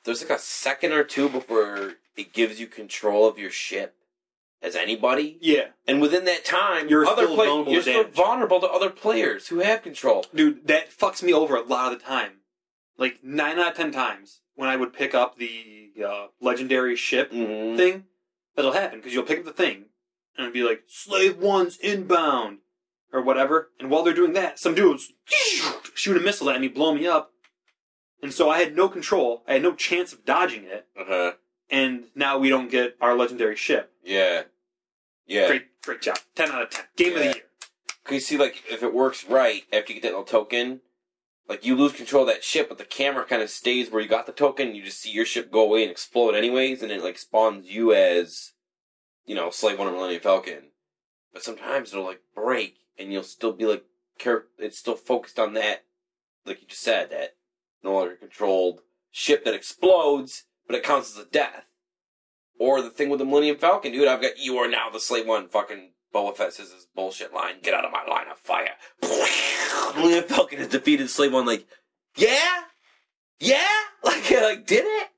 there's like a second or two before it gives you control of your ship as anybody, Yeah, and within that time, You're other still play- vulnerable you're to still damage. vulnerable to other players who have control. dude, that fucks me over a lot of the time. Like nine out of ten times when I would pick up the uh, legendary ship Mm-hmm. thing, that'll happen because you'll pick up the thing and it'll be like slave one's inbound or whatever. And while they're doing that, some dudes shoot a missile at me, blow me up. and so I had no control. I had no chance of dodging it, Uh huh. And now we don't get our legendary ship. Yeah. Yeah. Great, great job. Ten out of ten. Game of the year. Cause you see, like, if it works right after you get that little token, like you lose control of that ship, but the camera kind of stays where you got the token. You just see your ship go away and explode anyways, and it like spawns you as, you know, Slave One or Millennium Falcon. But sometimes it'll like break, and you'll still be like, care. It's still focused on that, like you just said, that no longer controlled ship that explodes, but it counts as a death. Or the thing with the Millennium Falcon, dude. I've got you are now the Slave One. Fucking Boba Fett says this bullshit line. Get out of my line of fire. [LAUGHS] Millennium Falcon has defeated Slave One. Like, yeah, yeah. [LAUGHS] Like, like did it?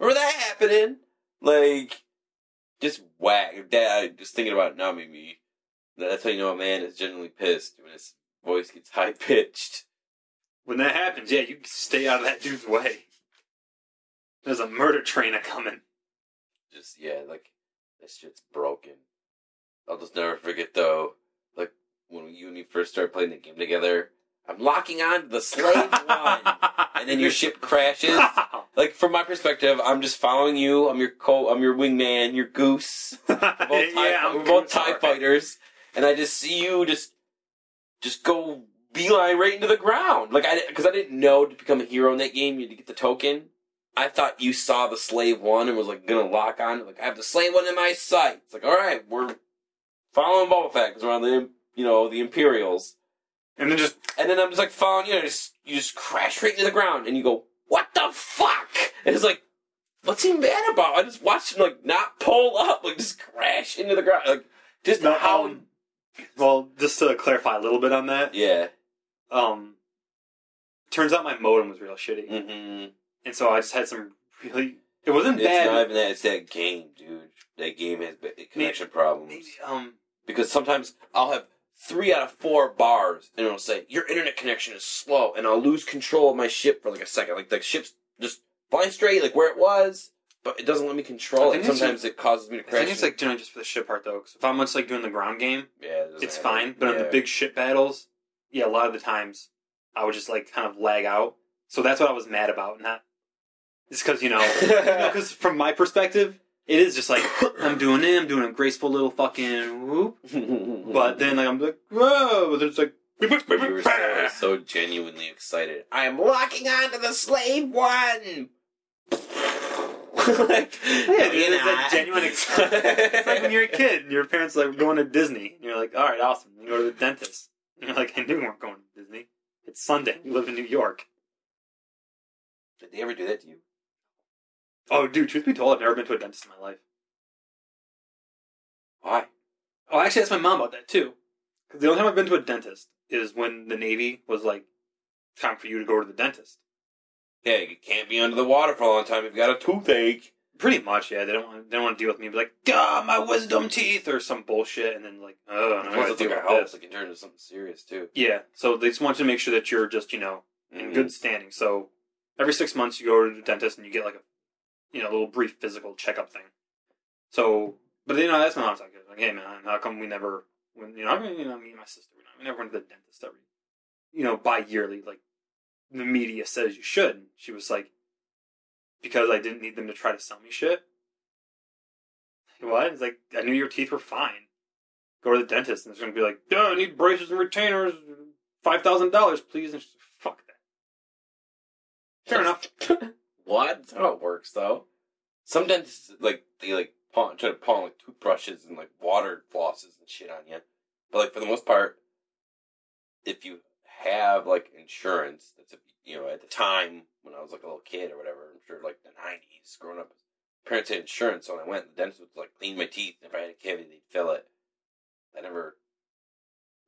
Remember that happening? Like, just whack. Dad, just thinking about it now made me. That's how you know a man is genuinely pissed when his voice gets high pitched. When that happens, yeah, you stay out of that dude's way. There's a murder train a coming. Just yeah, like this shit's broken. I'll just never forget though, like when you and me first started playing the game together. I'm locking on to the slave [LAUGHS] one, and then your ship crashes. [LAUGHS] Like from my perspective, I'm just following you. I'm your co. I'm your wingman. Your goose. [LAUGHS] We're both TIE, yeah, I'm we're both TIE fighters, and I just see you just just go beeline right into the ground. Like I because I didn't know to become a hero in that game, you had to get the token. I thought you saw the slave one and was like gonna lock on. Like I have the slave one in my sight. It's like all right, we're following Boba Fett because we're on the you know the Imperials. And then just And then I'm just like following you, and just you just crash right into the ground, and you go, "What the fuck?" And it's like, "What's he mad about?" I just watched him like not pull up, like just crash into the ground, like just No, how. um, well, just to clarify a little bit on that, yeah. um, turns out my modem was real shitty, Mm-hmm. And so I just had some really. It wasn't It's bad. not even that; it's that game, dude. That game has connection problems Maybe, um, because sometimes I'll have three out of four bars, and it'll say your internet connection is slow, and I'll lose control of my ship for like a second. Like the ship's just flying straight, like where it was, but it doesn't let me control it. it's Sometimes it causes me to crash. I think it's like doing it just for the ship part though. 'cause if I'm just like doing the ground game, yeah, it it's fine. But on the big ship battles, yeah, a lot of the times I would just like kind of lag out. So that's what I was mad about. Not it's because you know, because [LAUGHS] from my perspective, it is just like I'm doing it. I'm doing a graceful little fucking whoop. But then like I'm like whoa, but it's like you were so, so genuinely excited. I am locking on to the slave one. [LAUGHS] like, Yeah, no, dude, you're it's that not. genuine excitement. [LAUGHS] It's like when you're a kid and your parents are like going to Disney. And you're like, all right, awesome. You go to the dentist. And you're like, I knew we weren't going to Disney. It's Sunday. We live in New York. Did they ever do that to you? Oh, dude, truth be told, I've never been to a dentist in my life. Why? Oh, I actually, asked my mom about that too. Because the only time I've been to a dentist is when the Navy was like, time for you to go to the dentist. Yeah, you can't be under the water for a long time if you've got a toothache. Pretty much, yeah. They don't want, they don't want to deal with me. Be like, God, my wisdom teeth, or some bullshit, and then like, oh, I Once gotta it's deal like a with help, this. it can turn into something serious too. Yeah, so they just want you to make sure that you're just, you know, in Mhm. good standing. So every six months you go to the dentist and you get like a, you know, a little brief physical checkup thing. So, but you know, that's my mom's like, like, hey man, how come we never, when you know, I mean, you know, me and my sister, we, never went to the dentist every, you know, bi-yearly, like the media says you should. She was like, because I didn't need them to try to sell me shit. What? It's like I knew your teeth were fine. Go to the dentist and it's gonna be like, "Duh, I need braces and retainers, five thousand dollars, please." And she's like, fuck that. Fair enough. [LAUGHS] what? That's how it works, though. Some dentists like they like pawn, try to pawn like toothbrushes and like water flosses and shit on you. But like for the most part, if you have like insurance, that's a, you know at the time when I was like a little kid or whatever, I'm sure like the '90s, growing up, parents had insurance, so when I went, the dentist would like clean my teeth. and If I had a cavity, they'd fill it. I never,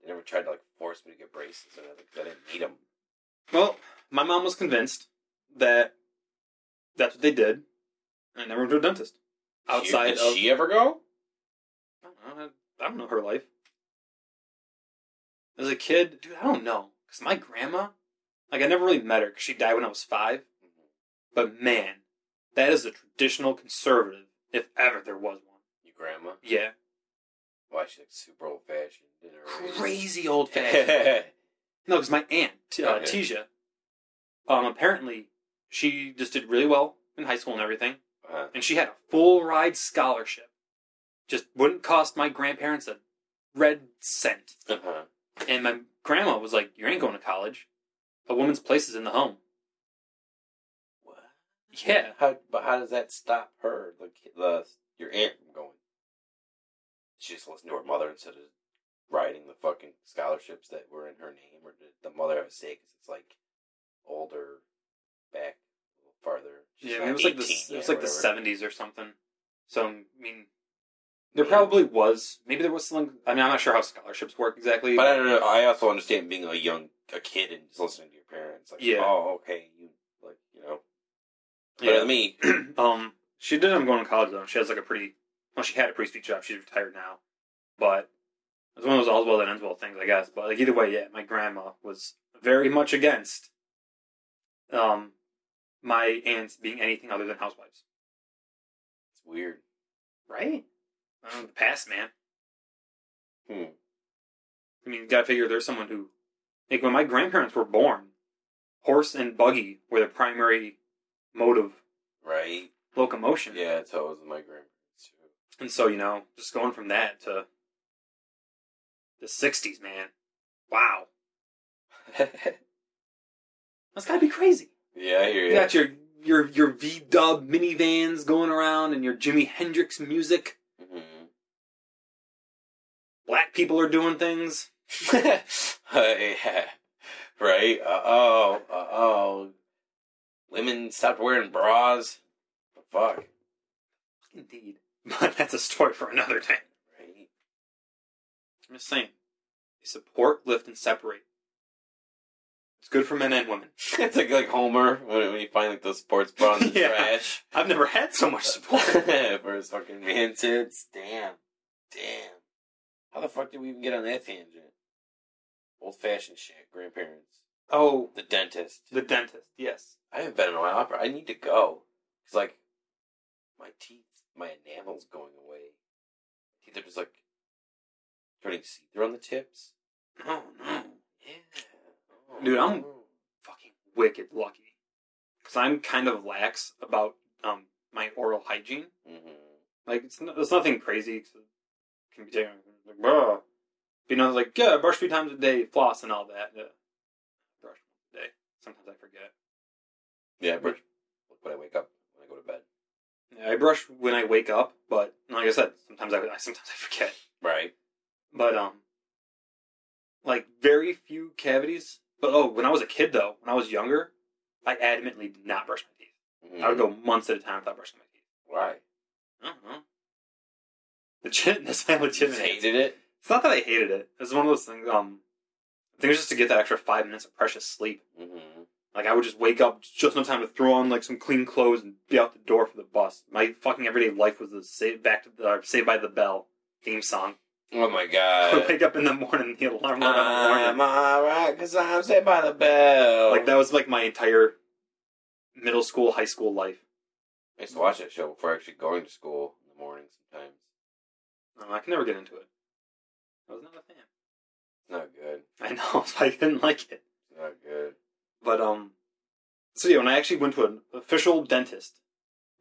they never tried to like force me to get braces or anything 'cause I didn't need them. Well, my mom was convinced that that's what they did, and I never went to a dentist. Outside did of she ever go? I don't know. I don't know her life. As a kid, dude, I don't know. Because my grandma, like, I never really met her because she died when I was five. But man, that is a traditional conservative, if ever there was one. Your grandma? Yeah. Why she's like super old fashioned? Crazy old fashioned. [LAUGHS] no, because my aunt, uh, Okay. Tisha, um, apparently she just did really well in high school and everything, Uh, and she had a full ride scholarship. Just wouldn't cost my grandparents a red cent. uh-huh. And my grandma was like, "You ain't going to college. A woman's place is in the home." What? Yeah. How, but how does that stop her, the, the your aunt, from going? She just listened to her mother instead of writing the fucking scholarships that were in her name, or did the mother have a say because it's like older, back farther? She's Yeah, I mean, it was like the 18 it was like the seventies or something. So I mean, there probably was maybe there was something. I mean, I'm not sure how scholarships work exactly. But I don't know. I also understand being a young a kid and just listening to your parents. Like, Yeah. oh, okay, you like you know. But Yeah. me, [CLEARS THROAT] [CLEARS THROAT] um, she did end up going to college though. She has like a pretty well, she had a pretty sweet job. She's retired now, but it's one of those all's well that ends well things, I guess. But like either way, yeah, my grandma was very much against um my aunts being anything other than housewives. it's weird. Right? Um, the past, man. Hmm. I mean, you gotta figure there's someone who, like, when my grandparents were born, horse and buggy were the primary mode of Right? locomotion. Yeah, that's how it was with my grandparents too. And so, you know, just going from that to the 60s, man. Wow. [LAUGHS] That's gotta be crazy. Yeah, I hear You you. got your, your, your V-dub minivans going around and your Jimi Hendrix music. hmm Black people are doing things. [LAUGHS] yeah. Right? Uh oh. Uh oh. Women stopped wearing bras. Fuck. Indeed. [LAUGHS] But that's a story for another day. Right? I'm just saying. They support, lift, and separate. It's good for men and women. [LAUGHS] it's like like Homer when, when you find like those sports bras in the [LAUGHS] Yeah. trash I've never had so much support. [LAUGHS] for his fucking man tits. Damn. Damn. How the fuck did we even get on that tangent? Old fashioned shit. Grandparents. oh, The dentist. the dentist. Yes. I haven't been in a while. I need to go. It's like my teeth, my enamel's going away. Teeth are just like turning see through on the tips. Oh no. Yeah. Dude, I'm- Fucking wicked lucky. Because I'm kind of lax about um my oral hygiene. Mhm. Like it's no, it's nothing crazy. 'cause it can be taken like bruh. You know, like yeah, brush three times a day, floss and all that. Yeah. Brush once a day. Sometimes I forget. Yeah, I brush when I wake up when I go to bed. Yeah, I brush when I wake up, but like I said, sometimes I, I sometimes I forget. Right. But um, like very few cavities. But oh, when I was a kid though, when I was younger, I adamantly did not brush my teeth. I would go months at a time without brushing my teeth. Why? I don't know. Legit, that's my legitimate. hated it. It's not that I hated it. It was one of those things. Um, I think it was just to get that extra five minutes of precious sleep. Mm-hmm. Like I would just wake up just enough time to throw on like some clean clothes and be out the door for the bus. My fucking everyday life was the save back to the uh, Saved by the Bell theme song. Oh my god! I wake up in the morning, the alarm went on I'm in the morning. alright, cause I'm saved by the bell. Like that was like my entire middle school, high school life. I used to watch that show before actually going to school in the morning sometimes. I can never get into it. I was not a fan. It's not good. I know, [LAUGHS] I didn't like it. It's not good. But um, so yeah, when I actually went to an official dentist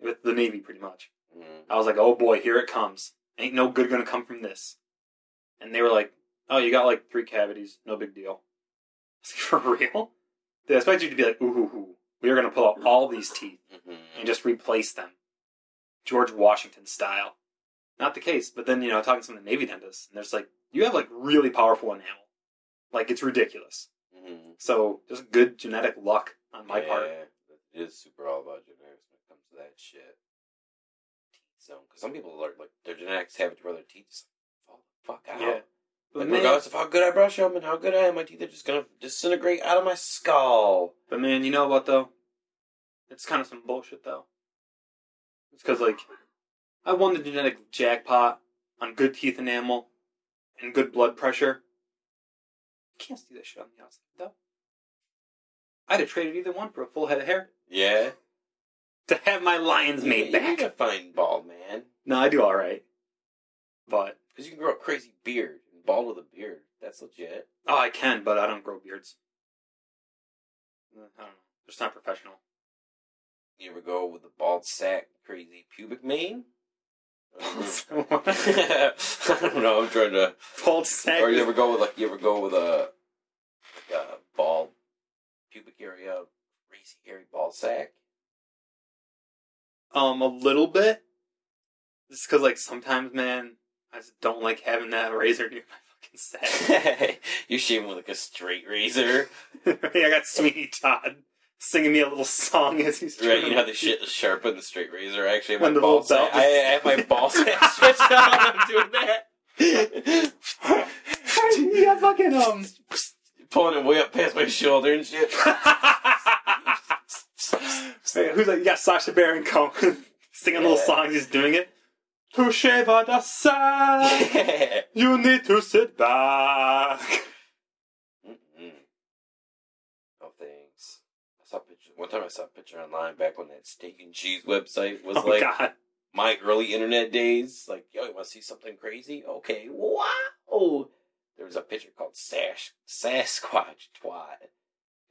with the Navy, pretty much, Mm-hmm. I was like, oh boy, here it comes. Ain't no good gonna come from this. And they were like, oh, you got like three cavities, no big deal. [LAUGHS] I was like, for real? They expect you to be like, ooh, hoo, hoo. We are gonna pull out all these teeth Mm-hmm. and just replace them, George Washington style. Not the case, but then you know, talking to some of the Navy dentists, and there's like, you have like really powerful enamel, like it's ridiculous. Mm-hmm. So just good genetic luck on my yeah, part. It is super all about genetics when it comes to that shit. Teeth zone. Because some people are like, their genetics have it to where their teeth just fuck out. Yeah. But Like, man, regardless of how good I brush them and how good I am, my teeth are just gonna disintegrate out of my skull. but man, you know what though? It's kind of some bullshit though. It's because like I won the genetic jackpot on good teeth enamel and good blood pressure. You can't see that shit on the outside though. I'd have traded either one for a full head of hair Yeah. to have my lions made you back. need a fine bald man. No, I do all right, but Because you can grow a crazy beard. and Bald with a beard. That's legit. oh, I can, but I don't grow beards. I don't know. Just not professional. You ever go with the bald sack, crazy pubic mane? [LAUGHS] [LAUGHS] I don't know. I'm trying to. Bald sack. Or you ever go with like you ever go with a like a bald pubic area, crazy hairy ball sack? Um, a little bit. Just because, like, sometimes, man, I just don't like having that razor near my fucking sack. [LAUGHS] You're shaving with like a straight razor, [LAUGHS] I got Sweeney Todd singing me a little song as he's right? You know how the shit is sharp on the straight razor. I actually have When my the ball little belt sack. I, I have my ball sack [LAUGHS] stretched out. when I'm doing that. you got fucking um. Pulling it way up past my shoulder and shit. Hey, Who's like? You got Sacha Baron Cohen singing little songs. He's doing it. Touche vadasai. [LAUGHS] You need to sit back. Mm-mm. No thanks. I saw picture. One time I saw a picture online back when that steak and cheese website was Oh like God. my early internet days. Like, yo, you want to see something crazy? Okay, wow. There was a picture called Sash Sasquatch Twat,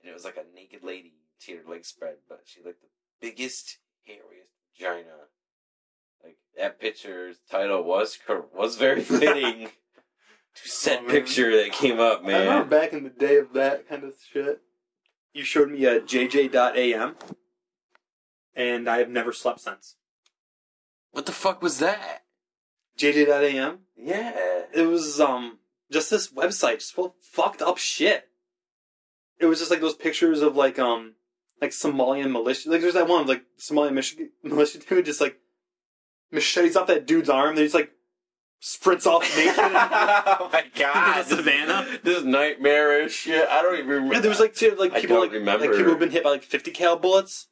and it was like a naked lady. She had her legs spread, but she looked the biggest, hairiest vagina. That picture's title was was very [LAUGHS] fitting to said Oh, picture that came up, man. I remember back in the day of that kind of shit. You showed me a JJ.am, and I have never slept since. What the fuck was that? JJ.am. Yeah. It was um just this website, just full of fucked up shit. It was just like those pictures of like um like Somalian militia. Like there's that one like Somalian militia, [LAUGHS] militia dude just like machetes off that dude's arm. Then he's like sprints off naked. [LAUGHS] oh my god! Savannah? This, is nightmarish shit. I don't even remember. Yeah, there was like two, like I people like, like people who've been hit by like fifty cal bullets,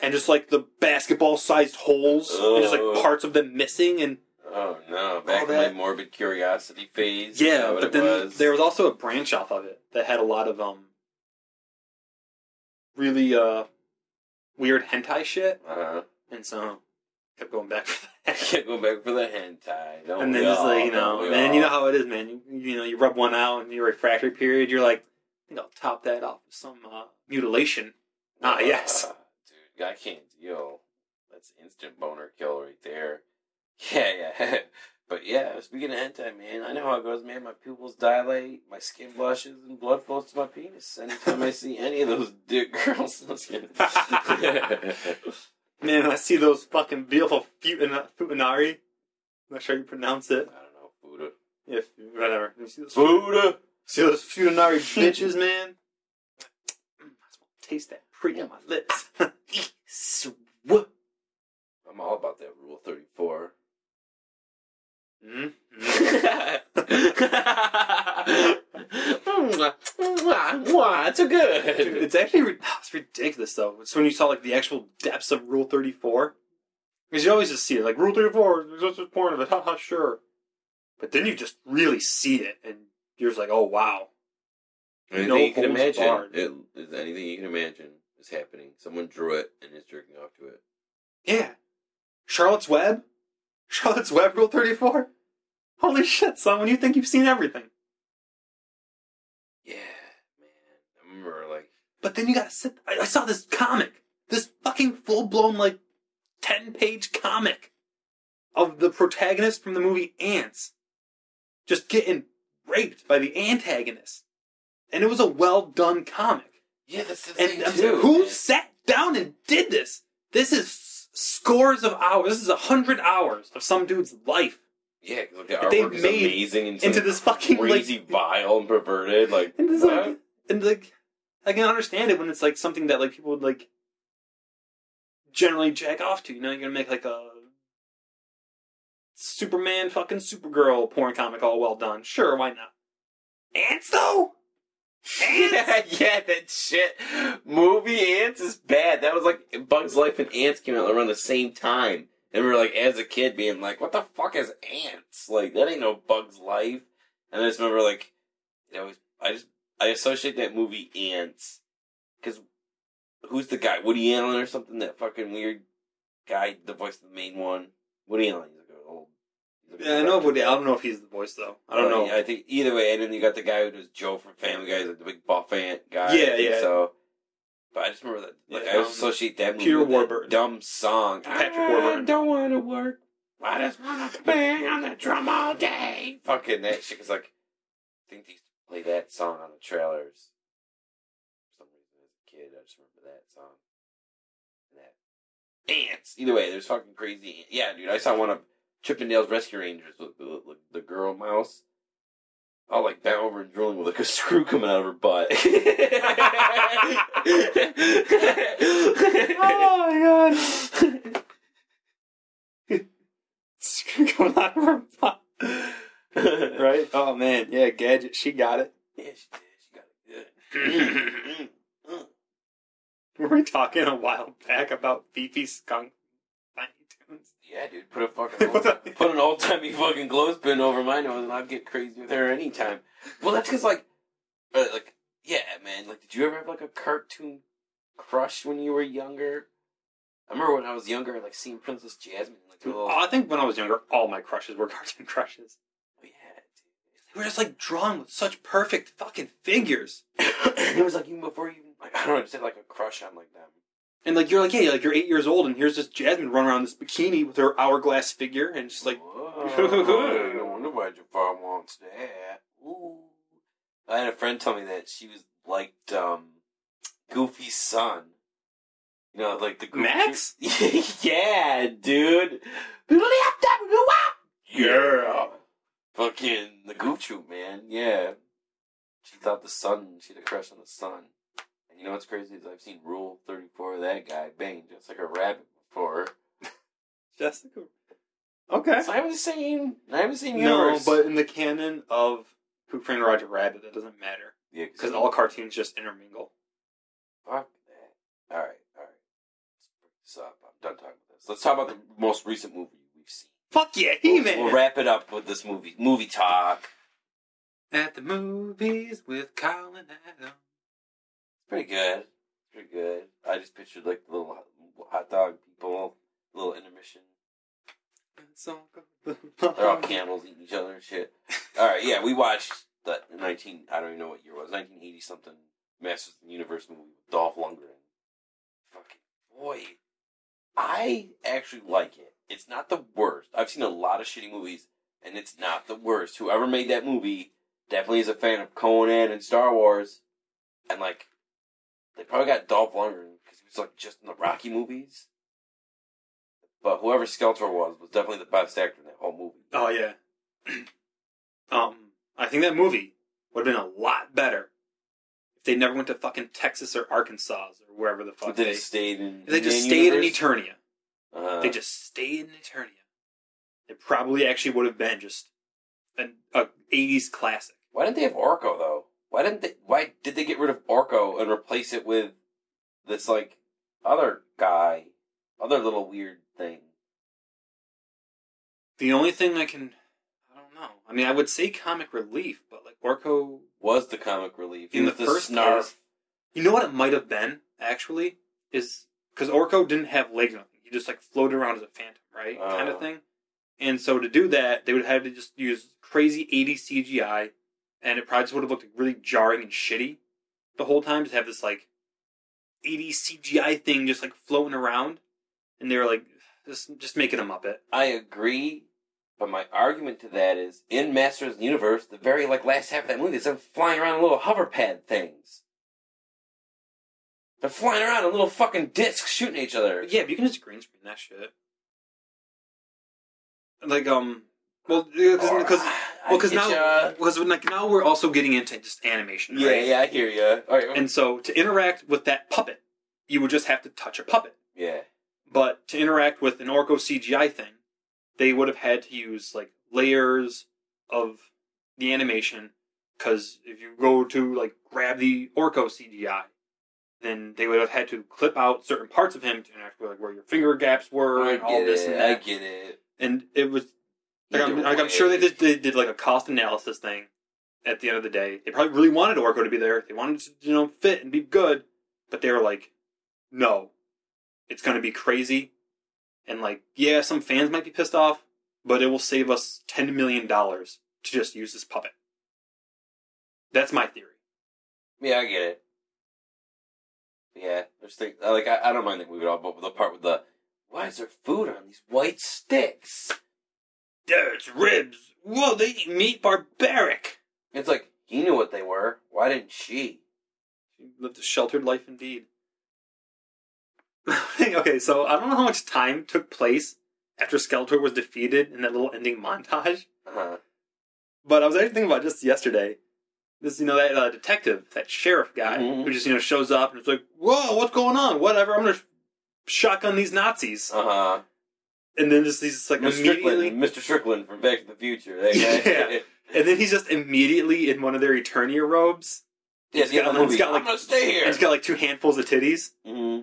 and just like the basketball sized holes, and just Oh. like parts of them missing, and Oh no! Back All in my morbid curiosity phase. Is that yeah. But then was? there was also a branch off of it that had a lot of um really uh weird hentai shit, Uh-huh. and so kept going back for that. [LAUGHS] Can't go back for the hentai. Don't and then just like you know, we and you know how it is, man. You, you know, you rub one out in your refractory period. You're like, I think I'll top that off with some uh, mutilation. Ah, yes. Uh, dude, I can't deal. That's instant boner kill right there. [LAUGHS] Yeah, yeah. [LAUGHS] But yeah, speaking of hentai, man, I know how it goes, man. My pupils dilate, my skin blushes, and blood flows to my penis anytime I see any of those dick girls. No, just kidding. Man, I see those fucking beautiful futan- futanari. I'm not sure how you pronounce it. I don't know, Buddha. If whatever. You see those, Buddha! see those futanari [LAUGHS] bitches, man? I just want to taste that pretty on my lips. [LAUGHS] I'm all about that Rule 34. mm Mm-hmm. [LAUGHS] It's so good. Dude, it's actually ri- it's ridiculous though. It's when you saw like the actual depths of Rule Thirty Four, because you always just see it like Rule Thirty Four. There's just porn of it, [LAUGHS] haha, sure. But then you just really see it, and you're just like, oh wow. Anything No you can imagine. barred. It, is anything you can imagine is happening. Someone drew it and is jerking off to it. Yeah. Charlotte's Web? Charlotte's Web Rule 34? Holy shit, son, when you think you've seen everything. Yeah, man. I remember, like, But then you gotta sit. I, I saw this comic. This fucking full blown, like, 10 page comic of the protagonist from the movie Ants just getting raped by the antagonist. And it was a well done comic. yeah, that's the And thing, I'm too. saying, who man. sat down and did this? This is scores of hours. This is a hundred hours of some dude's life Yeah, because like, the they've artwork is made amazing and into this fucking crazy, like, vile, and perverted. Like, and this, like, and like, I can understand it when it's like something that like people would like generally jack off to. You know, you're gonna make like a Superman, fucking Supergirl porn comic, all well done. Sure, why not? Ants though. [LAUGHS] yeah, that shit. Movie Ants is bad. That was like Bugs Life and Ants came out around the same time. And we were like, as a kid, being like, what the fuck is ants? Like, that ain't no Bugs Life. And I just remember, like, you know, I just, I associate that movie Ants. Because who's the guy? Woody Allen or something? That fucking weird guy, the voice of the main one. Woody Allen, he's like an old. he's like a Yeah, I know. Woody. I don't know if he's the voice though. I don't know. I think either way, and then you got the guy who does Joe from Family Guy, like the big buff ant guy. Yeah, yeah. So, But I just remember that. Like Yeah, I always um, associate that movie Peter with Warburton. dumb song. Patrick I Warburton. don't want to work. I just want to bang on the drum all day. Fucking that shit. Cause like, I think they used to play that song on the trailers. For some reason, as a kid, I just remember that song. And that ants. Either way, there's fucking crazy. ant- Yeah, dude. I saw one of Chip 'n Dale's Rescue Rangers with the, the, the girl mouse. All like bent over and drooling with like a [LAUGHS] screw coming out of her butt. [LAUGHS] oh my god. [LAUGHS] It's coming out of her butt. Right? Oh man, yeah, gadget, she got it. Yeah, she did. She got it good. Were we talking a while back about Fifi Skunk? Yeah, dude. Put a fucking [LAUGHS] old, put an old timey [LAUGHS] fucking clothespin over my nose, and I'd get crazy with her anytime. Well, that's because like, uh, like, yeah, man. Like, did you ever have like a cartoon crush when you were younger? I remember when I was younger, like seeing Princess Jasmine, like little. I think when I was younger, all my crushes were [LAUGHS] cartoon crushes. Oh, yeah, They were just like drawn with such perfect fucking figures. [COUGHS] dude. it was like even before you, like, I don't know, just had like a crush on like them. And like you're like, yeah, like you're eight years old, and here's this Jasmine running around in this bikini with her hourglass figure, and just like, Whoa, [LAUGHS] no wonder why Jafar wants that. Ooh. I had a friend tell me that she was like um, Goofy's son. You know, like the Goofy Max? [LAUGHS] yeah, dude. Yeah. Fucking the Goof Troop, man. Yeah. She thought the sun, she had a crush on the sun. You know what's crazy is I've seen Rule 34 of that guy bang just like a rabbit before. [LAUGHS] Jessica. Okay. Even I haven't seen the same No, but in the canon of Who Framed Roger Rabbit, that doesn't matter Yeah, because all cartoons just intermingle. Fuck that. Alright, alright. Let's break this up. I'm done talking about this. Let's talk about the most recent movie we've seen. Fuck yeah, He We'll, Man. we'll wrap it up with this movie. Movie talk. At the movies with Colin Adams. Pretty good. Pretty good. I just pictured like the little hot- dog people, little intermission. [LAUGHS] They're all cannibals eating each other and shit. Alright, yeah, we watched the 19, I don't even know what year it was, 1980 something Masters of the Universe movie with Dolph Lundgren. Fucking, boy, I actually like it. It's not the worst. I've seen a lot of shitty movies, and it's not the worst. Whoever made that movie definitely is a fan of Conan and Star Wars, and like, they probably got Dolph Lundgren because he was like just in the Rocky movies. But whoever Skeletor was was definitely the best actor in that whole movie. Oh yeah. [CLEARS THROAT] um, I think that movie would have been a lot better if they never went to fucking Texas or Arkansas or wherever the fuck they they. stayed in. if they just in stayed in. Eternia. Uh, they just stayed in Eternia. It probably actually would have been just an a '80s classic. Why didn't they have Orko though? Why didn't they? Why did they get rid of Orko and replace it with this like other guy, other little weird thing? The only thing I can, I don't know. I mean, I would say comic relief, but like Orko, Was the comic relief In was the first snarf? you know what it might have been actually is because Orko didn't have legs. He just like floated around as a phantom, right, kind Oh. of thing. And so to do that, they would have to just use crazy 80 CGI, and it probably just would have looked really jarring and shitty the whole time. To have this like '80s CGI thing just like floating around, and they were like, just just make it a Muppet. I agree, but my argument to that is in Masters of the Universe, the very like last half of that movie, it's them flying around in little hover pad things. They're flying around in little fucking discs shooting at each other. Yeah, but you can just green screen that shit. Like um, well, because Or- because I well, because now because like now we're also getting into just animation, Yeah, right? yeah, I hear you. All right, And so to interact with that puppet, you would just have to touch a puppet. yeah. But to interact with an Orko CGI thing, they would have had to use like layers of the animation. Because if you go to like grab the Orko CGI, then they would have had to clip out certain parts of him to interact with like where your finger gaps were I and all this it. and I get it. And it was like, I'm, like I'm sure they did, they did like a cost analysis thing at the end of the day. They probably really wanted Orko to be there. They wanted to, you know, fit and be good, but they were like, no, it's going to be crazy. And like, yeah, some fans might be pissed off, but it will save us $10 million to just use this puppet. That's my theory. Yeah, I get it. Yeah, there's things like I, I don't mind the movie at all, but the part with the why is there food on these white sticks? There's ribs. Whoa, they eat meat barbaric. It's like he knew what they were. Why didn't she? She lived a sheltered life indeed. [LAUGHS] okay, so I don't know how much time took place after Skeletor was defeated in that little ending montage, Uh-huh. but I was actually thinking about just yesterday. This, you know, that uh, detective, that sheriff guy, Mhm. who just, you know, shows up and it's like, whoa, what's going on? Whatever, I'm gonna shotgun these Nazis. Uh huh. And then just, he's just like Mr. immediately. Strickland, Mr. Strickland from Back to the Future. That guy. [LAUGHS] Yeah. And then he's just immediately in one of their Eternia robes. yeah, He's other got- he's got, like- I'm gonna stay And here. he's got like two handfuls of titties. hmm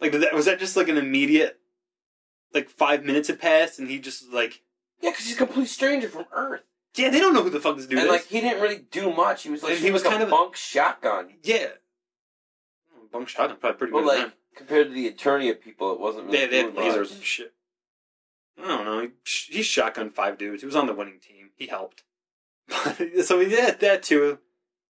Like, that, was that just like an immediate, like five minutes had passed and he just like, Yeah, because he's a complete stranger from Earth, yeah, they don't know who the fuck this dude and is. like he didn't really do much. He was like he was shooting kind a of- bunk shotgun. yeah. Bunk shotgun, probably pretty But good. like at compared to the Eternia people, it wasn't really. they, they had lasers much. and shit. I don't know. He, he shotgunned five dudes. He was on the winning team. He helped. [LAUGHS] so he did that too.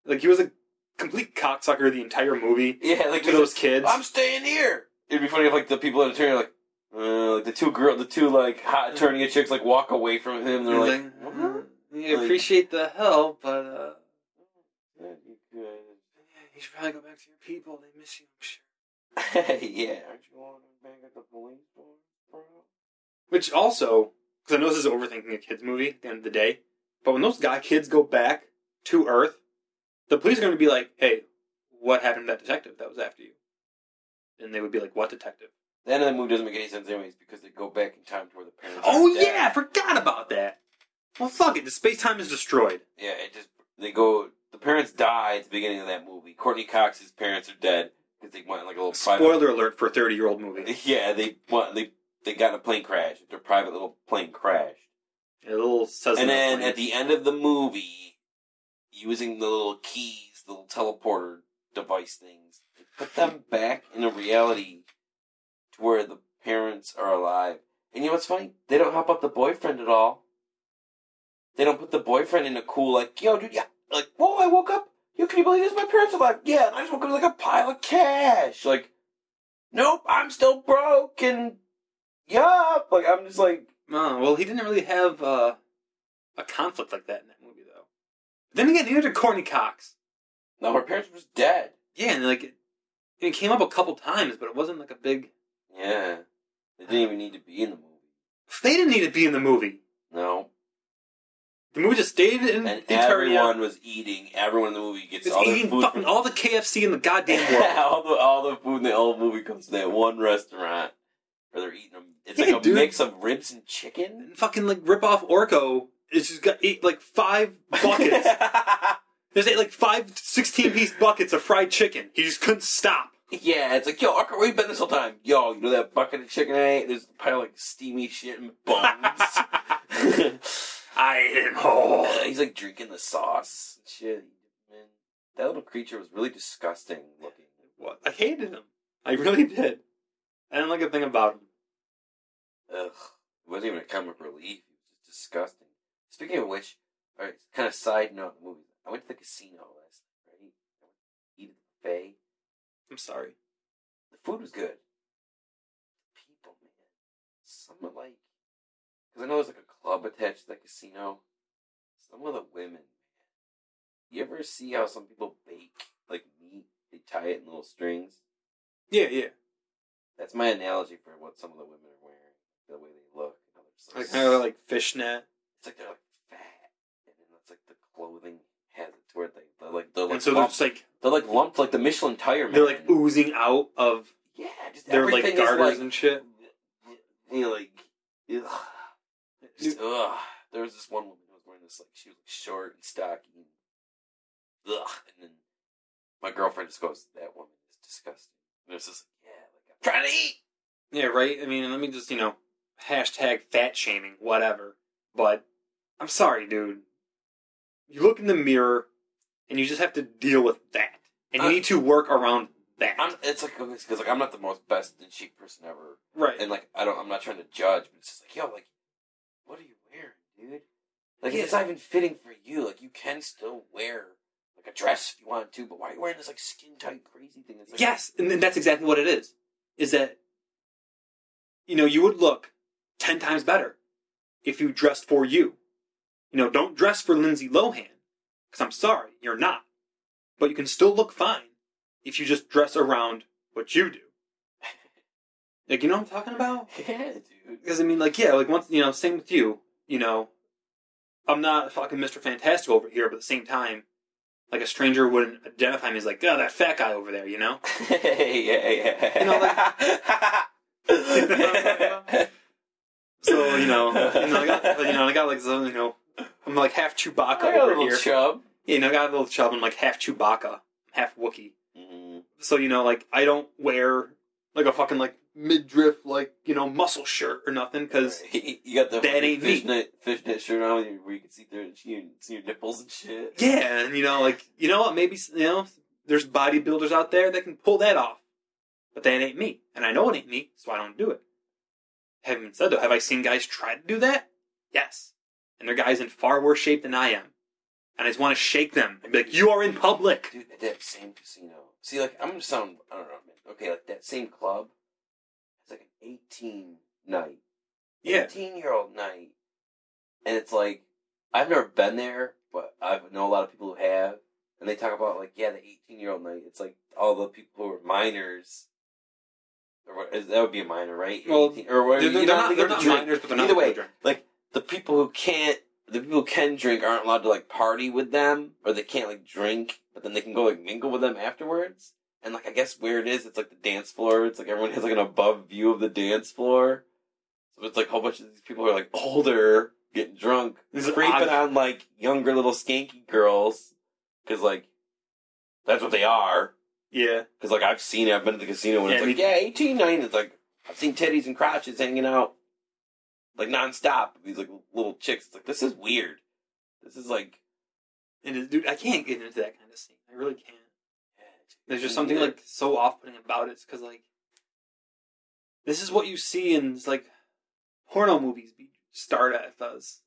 Like he was a complete cocksucker the entire movie Yeah, like to those like, kids. I'm staying here. It'd be funny if like the people at Eternia like. Uh, like the two girl, the two like hot Eternia chicks, like walk away from him. They're like, like? "Uh, we Like- appreciate the help, but uh, Yeah, you you should probably go back to your people. They miss you, I'm sure. [LAUGHS] yeah, aren't you going back at the police? Which also, because I know this is overthinking a kids movie at the end of the day, but when those guy kids go back to Earth, the police are going to be like, "Hey, what happened to that detective that was after you?" And they would be like, "What detective?" The end of the movie doesn't make any sense anyways because they go back in time to where the parents. Oh dead. yeah, I forgot about that. Well, fuck it. The space time is destroyed. Yeah, it just they go. The parents die at the beginning of that movie. Courteney Cox's parents are dead because they went like a little private. Spoiler alert for a thirty-year-old movie. [LAUGHS] Yeah, they went. They they got in a plane crash. Their private little plane crashed. A little And then at the end of the movie, using the little keys, the little teleporter device things, they put them back in a reality to where the parents are alive. And you know what's funny? They don't help out the boyfriend at all. They don't put the boyfriend in a cool like, yo, dude, yeah, like, whoa, I woke up. Yo, can you believe this? My parents are alive. Yeah, and I just woke up with like a pile of cash. Like, nope, I'm still broke and yup. Like, I'm just like, Oh, well, he didn't really have uh, a conflict like that in that movie, though. Then again, neither did Courteney Cox. no, her parents were just dead. Yeah, and like it, it came up a couple times, but it wasn't like a big. Yeah. They didn't even need to be in the movie. They didn't need to be in the movie. No. The movie just stayed in And everyone was eating. Everyone in the movie gets all eating food fucking from all the KFC in the goddamn world. [LAUGHS] all the all the food in the whole movie comes to that one restaurant where they're eating them. It's Yeah, like a dude. mix of ribs and chicken. and fucking like rip off Orko. It's just got ate like five buckets. [LAUGHS] There's ate like five 16 piece buckets of fried chicken. He just couldn't stop. yeah, it's like yo, Orko, where you been this whole time? Yo, you know that bucket of chicken I ate? There's a pile of like steamy shit and bones. [LAUGHS] [LAUGHS] I ate him whole. Uh, he's like drinking the sauce and shit. Man, that little creature was really disgusting looking. What? I hated him. I really did. I didn't like a thing about him. Ugh. It wasn't even a comic relief. It was just disgusting. Speaking of which, alright, kind of side note the movie. I went to the casino last night, right? I went to eat at the buffet. I'm sorry. The food was good. The people, man. Some of like, because I know there's like a club attached to the casino. Some of the women, man. You ever see how some people bake like meat? They tie it in little strings. Yeah, yeah. That's my analogy for what some of the women are wearing, the way they look. Like kind of like fishnet. it's like they're like fat, and then it's like the clothing has it to where they they're like they're like And so they're just like they're like lumped like the Michelin tire man. they're like oozing out of yeah, just they're like garters like, and shit. You know, like ugh. Just, ugh. There was this one woman who was wearing this like she was like short and stocky. And, ugh, and then my girlfriend just goes, "That woman is disgusting." And it's just like, yeah, like I'm trying to eat. Yeah, right. I mean, let me just you know hashtag fat shaming, whatever. But I'm sorry, dude. You look in the mirror and you just have to deal with that, and you need to work around that. I'm, it's like because like I'm not the most best and chic person ever, right. and like I don't, I'm not trying to judge, but it's just like, yo, like, what are you wearing, dude? Like Yeah. it's not even fitting for you. Like you can still wear like a dress if you want to, but why are you wearing this like skin tight crazy thing? It's like, Yes, and that's exactly what it is. Is that you know you would look ten times better if you dressed for you. You know, don't dress for Lindsay Lohan because I'm sorry, you're not. But you can still look fine if you just dress around what you do. [LAUGHS] Like you know what I'm talking about? [LAUGHS] yeah, dude. Because I mean, like yeah, like once you know, same with you. You know, I'm not fucking Mr. Fantastic over here, but at the same time, like a stranger wouldn't identify me as like, oh, that fat guy over there. You know? [LAUGHS] yeah, yeah. You [LAUGHS] know, So you know, you know, I got, you know, I got like some, you know, I'm like half Chewbacca I got a over little here. chub. you know, I got a little chub. I'm like half Chewbacca, half Wookie. Mm-hmm. So you know, like I don't wear like a fucking like midriff like you know muscle shirt or nothing because [LAUGHS] you got the That ain't me. fishnet, fishnet shirt on where you can see see your, see your nipples and shit. yeah, and you know, like you know what? Maybe you know, there's bodybuilders out there that can pull that off, but that ain't me, and I know it ain't me, so I don't do it. Having said though, have I seen guys try to do that? Yes, and they're guys in far worse shape than I am, and I just want to shake them and be like, "You are in public." Dude, at that same casino. See, like, I'm gonna sound, I don't know, man. Okay, like, that same club has like an 18 night. Yeah, 18 year old night. And it's like, I've never been there, but I know a lot of people who have. And they talk about, like, yeah, the 18 year old night. It's like all the people who are minors. Or that would be a minor, right? Well, 18 or they're, they're don't not, think they're not the minors, but they're not Either way, children. like the people who can't the people who can drink aren't allowed to like party with them or they can't like drink but then they can go like mingle with them afterwards and like i guess where it is it's like the dance floor it's like everyone has like an above view of the dance floor so it's like a whole bunch of these people are like older getting drunk These are creeping on like younger little skanky girls because like that's what they are Yeah, because like i've seen it i've been to the casino when Yeah, it's like yeah 18 9 it's like i've seen titties and crotches hanging out like nonstop. These like little chicks. It's like this is weird. This is like and dude, I can't get into that kind of scene. I really can't. There's just something like so off-putting about it. because like this is what you see in like porno movies be start at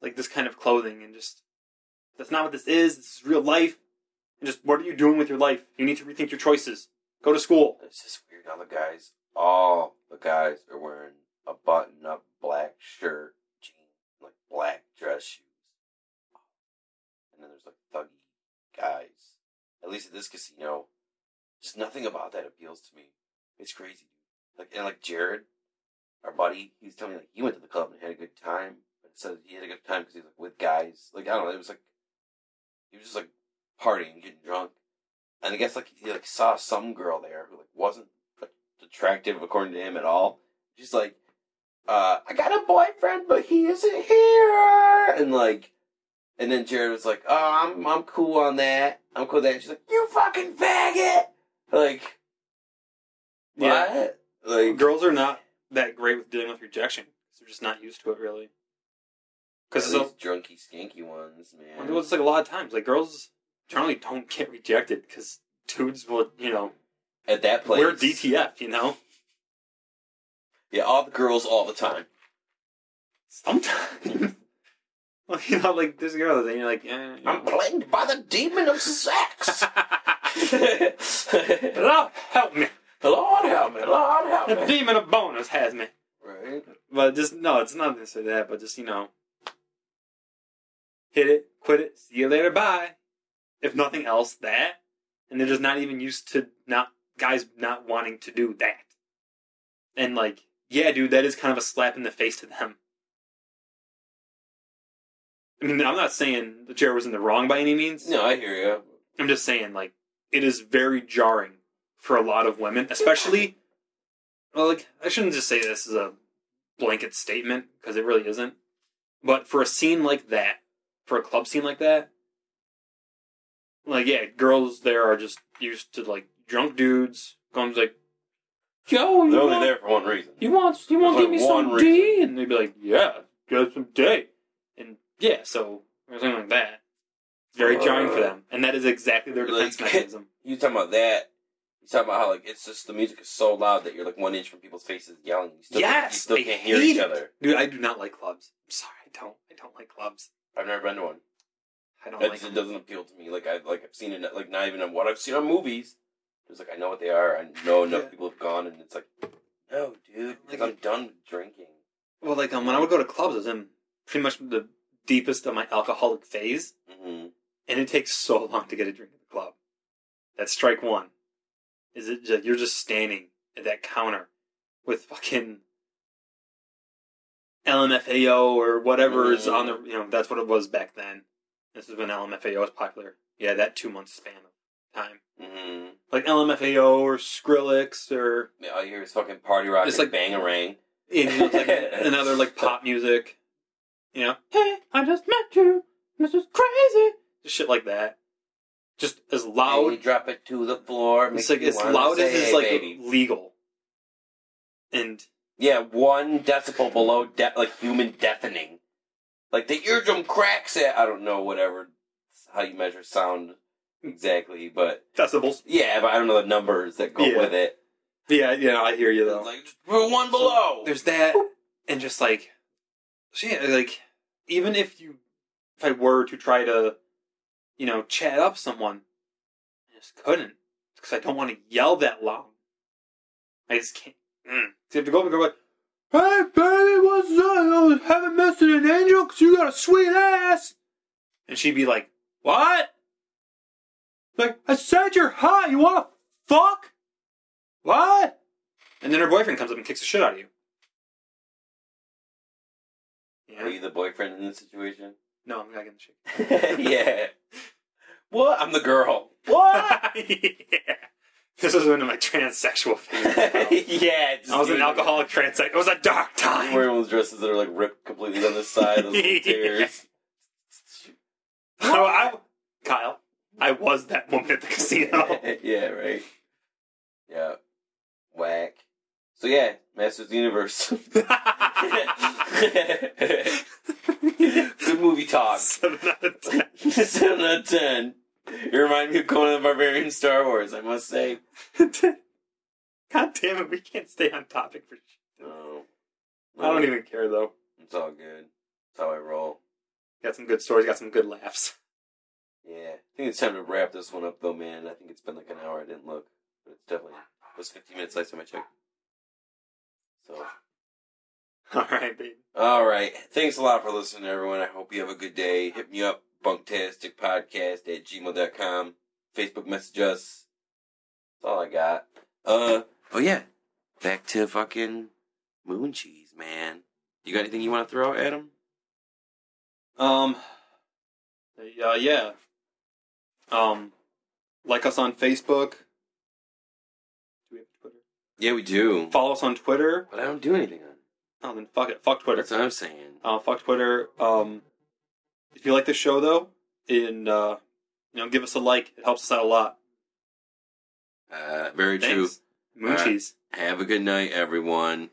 like this kind of clothing and just that's not what this is. This is real life. And just what are you doing with your life? You need to rethink your choices. Go to school. It's just weird. Now the guys, all the guys are wearing a button-up black shirt, jeans, like black dress shoes, and then there's like thuggy guys. At least at this casino, just nothing about that appeals to me. It's crazy, dude. Like and like Jared, our buddy, he was telling me like he went to the club and had a good time, but said he had a good time because he was like with guys. Like I don't know, it was like he was just like partying, getting drunk. And I guess like he like saw some girl there who like wasn't attractive according to him at all. She's like, uh, I got a boyfriend, but he isn't here. And like, and then Jared was like, Oh, I'm I'm cool on that. I'm cool with that. And she's like, You fucking faggot. Like, Yeah. what? Like, Girls are not that great with dealing with rejection. They're just not used to it really. Because these drunky, skanky ones, man. it was like a lot of times like girls generally don't get rejected because dudes will you know at that place. we're DTF. You know. Yeah, all the girls all the time. Sometimes. [LAUGHS] well, you know, like this girl and you're like, eh, you I'm know. plagued by the demon of sex. [LAUGHS] [LAUGHS] Lord help me. Lord help me, Lord help me. The demon of bonus has me. Right? But just no, it's not necessarily that, but just you know, hit it, quit it, see you later, bye. If nothing else, that, and they're just not even used to not guys not wanting to do that. And like, yeah, dude, that is kind of a slap in the face to them. I mean, I'm not saying the chair was in the wrong by any means. No, I hear you. I'm just saying, like, it is very jarring for a lot of women, especially. Well, like, I shouldn't just say this as a blanket statement because it really isn't. But for a scene like that, for a club scene like that, like, yeah, girls there are just used to like drunk dudes going like, "Yo, you They're only there for one reason. you want, you want to give me one some D?" And they'd be like, "Yeah, get some D." And yeah, so or something like that. Very jarring for Uh, them, and that is exactly their defense like- [LAUGHS] mechanism. You talking about that? You talking about how like it's just the music is so loud that you're like one inch from people's faces yelling. You still, Yes, you still I can't hear each it. other. Dude, I do not like clubs. I'm sorry, I don't. I don't like clubs. I've never been to one. I don't It like just them. doesn't appeal to me. Like I like I've seen it like not even on what I've seen on movies. It's like I know what they are. I know enough Yeah. people have gone, and it's like, no, dude, Like- I'm done drinking. Well, like um, when I would go to clubs, I was in pretty much the deepest of my alcoholic phase, hmm and it takes so long to get a drink at the club. That's strike one. Is it just, you're just standing at that counter with fucking LMFAO or whatever is on the you know that's what it was back then. This is when LMFAO was popular. Yeah, that two month span of time, hmm like LMFAO or Skrillex or Yeah, all you hear is fucking party rock It's like- bangarang. you know, like [LAUGHS] another like pop music. You know, hey, I just met you. This is crazy. Just shit like that. Just as Hey, loud. drop it to the floor. It's like you as loud as is "Hey, like baby." legal. And Yeah, one decibel below de- like human deafening. Like the eardrum cracks at I don't know whatever how you measure sound exactly, but decibels. yeah, but I don't know the numbers that go Yeah. with it. Yeah, yeah, I hear you though. It's like one below. There's that, and just like, so yeah, like even if you, if I were to try to, you know, chat up someone, I just couldn't because I don't want to yell that loud. I just can't. Mm. So you have to go up and go like, "Hey, baby, what's up? I haven't missed an angel because you got a sweet ass." And she'd be like, "What?" Like, I said you're hot. You want to fuck? What? And then her boyfriend comes up and kicks the shit out of you. Are you the boyfriend in this situation? No, I'm not getting the shit. yeah. What? I'm the girl. What? [LAUGHS] [LAUGHS] yeah. This was one of my transsexual phases. [LAUGHS] yeah. I was an alcoholic transsexual. It was a dark time. wearing those dresses that are like ripped completely on the side, those little Yeah. tears. I, I- Kyle, I was that woman at the casino. yeah, right. Yeah. Whack. So yeah, Masters of the Universe. Good movie talk. Seven out of ten. [LAUGHS] Seven out of ten. You remind me of Conan the Barbarian Star Wars, I must say. [LAUGHS] God damn it, we can't stay on topic for shit. No. I don't even care though. It's all good. That's how I roll. Got some good stories, got some good laughs. Yeah. I think it's time to wrap this one up though, man. I think it's been like an hour. I didn't look. But it's definitely it was fifteen minutes last time I checked. So [LAUGHS] Alright, baby. All right. Thanks a lot for listening, everyone. I hope you have a good day. Hit me up, bunktasticpodcast at gmail.com. Facebook message us. That's all I got. Uh, oh yeah. Back to fucking moon cheese, man. You got anything you want to throw out, Adam? Um, uh, yeah. Um, like us on Facebook. Do we have Twitter? Yeah, we do. Follow us on Twitter. But I don't do anything on it. Oh, then fuck it. Fuck Twitter. That's what I'm saying. Uh, fuck Twitter. Um, if you like the show though, and uh, you know, give us a like. It helps us out a lot. Uh, very true. Thanks. Alright. cheese. Have a good night, everyone.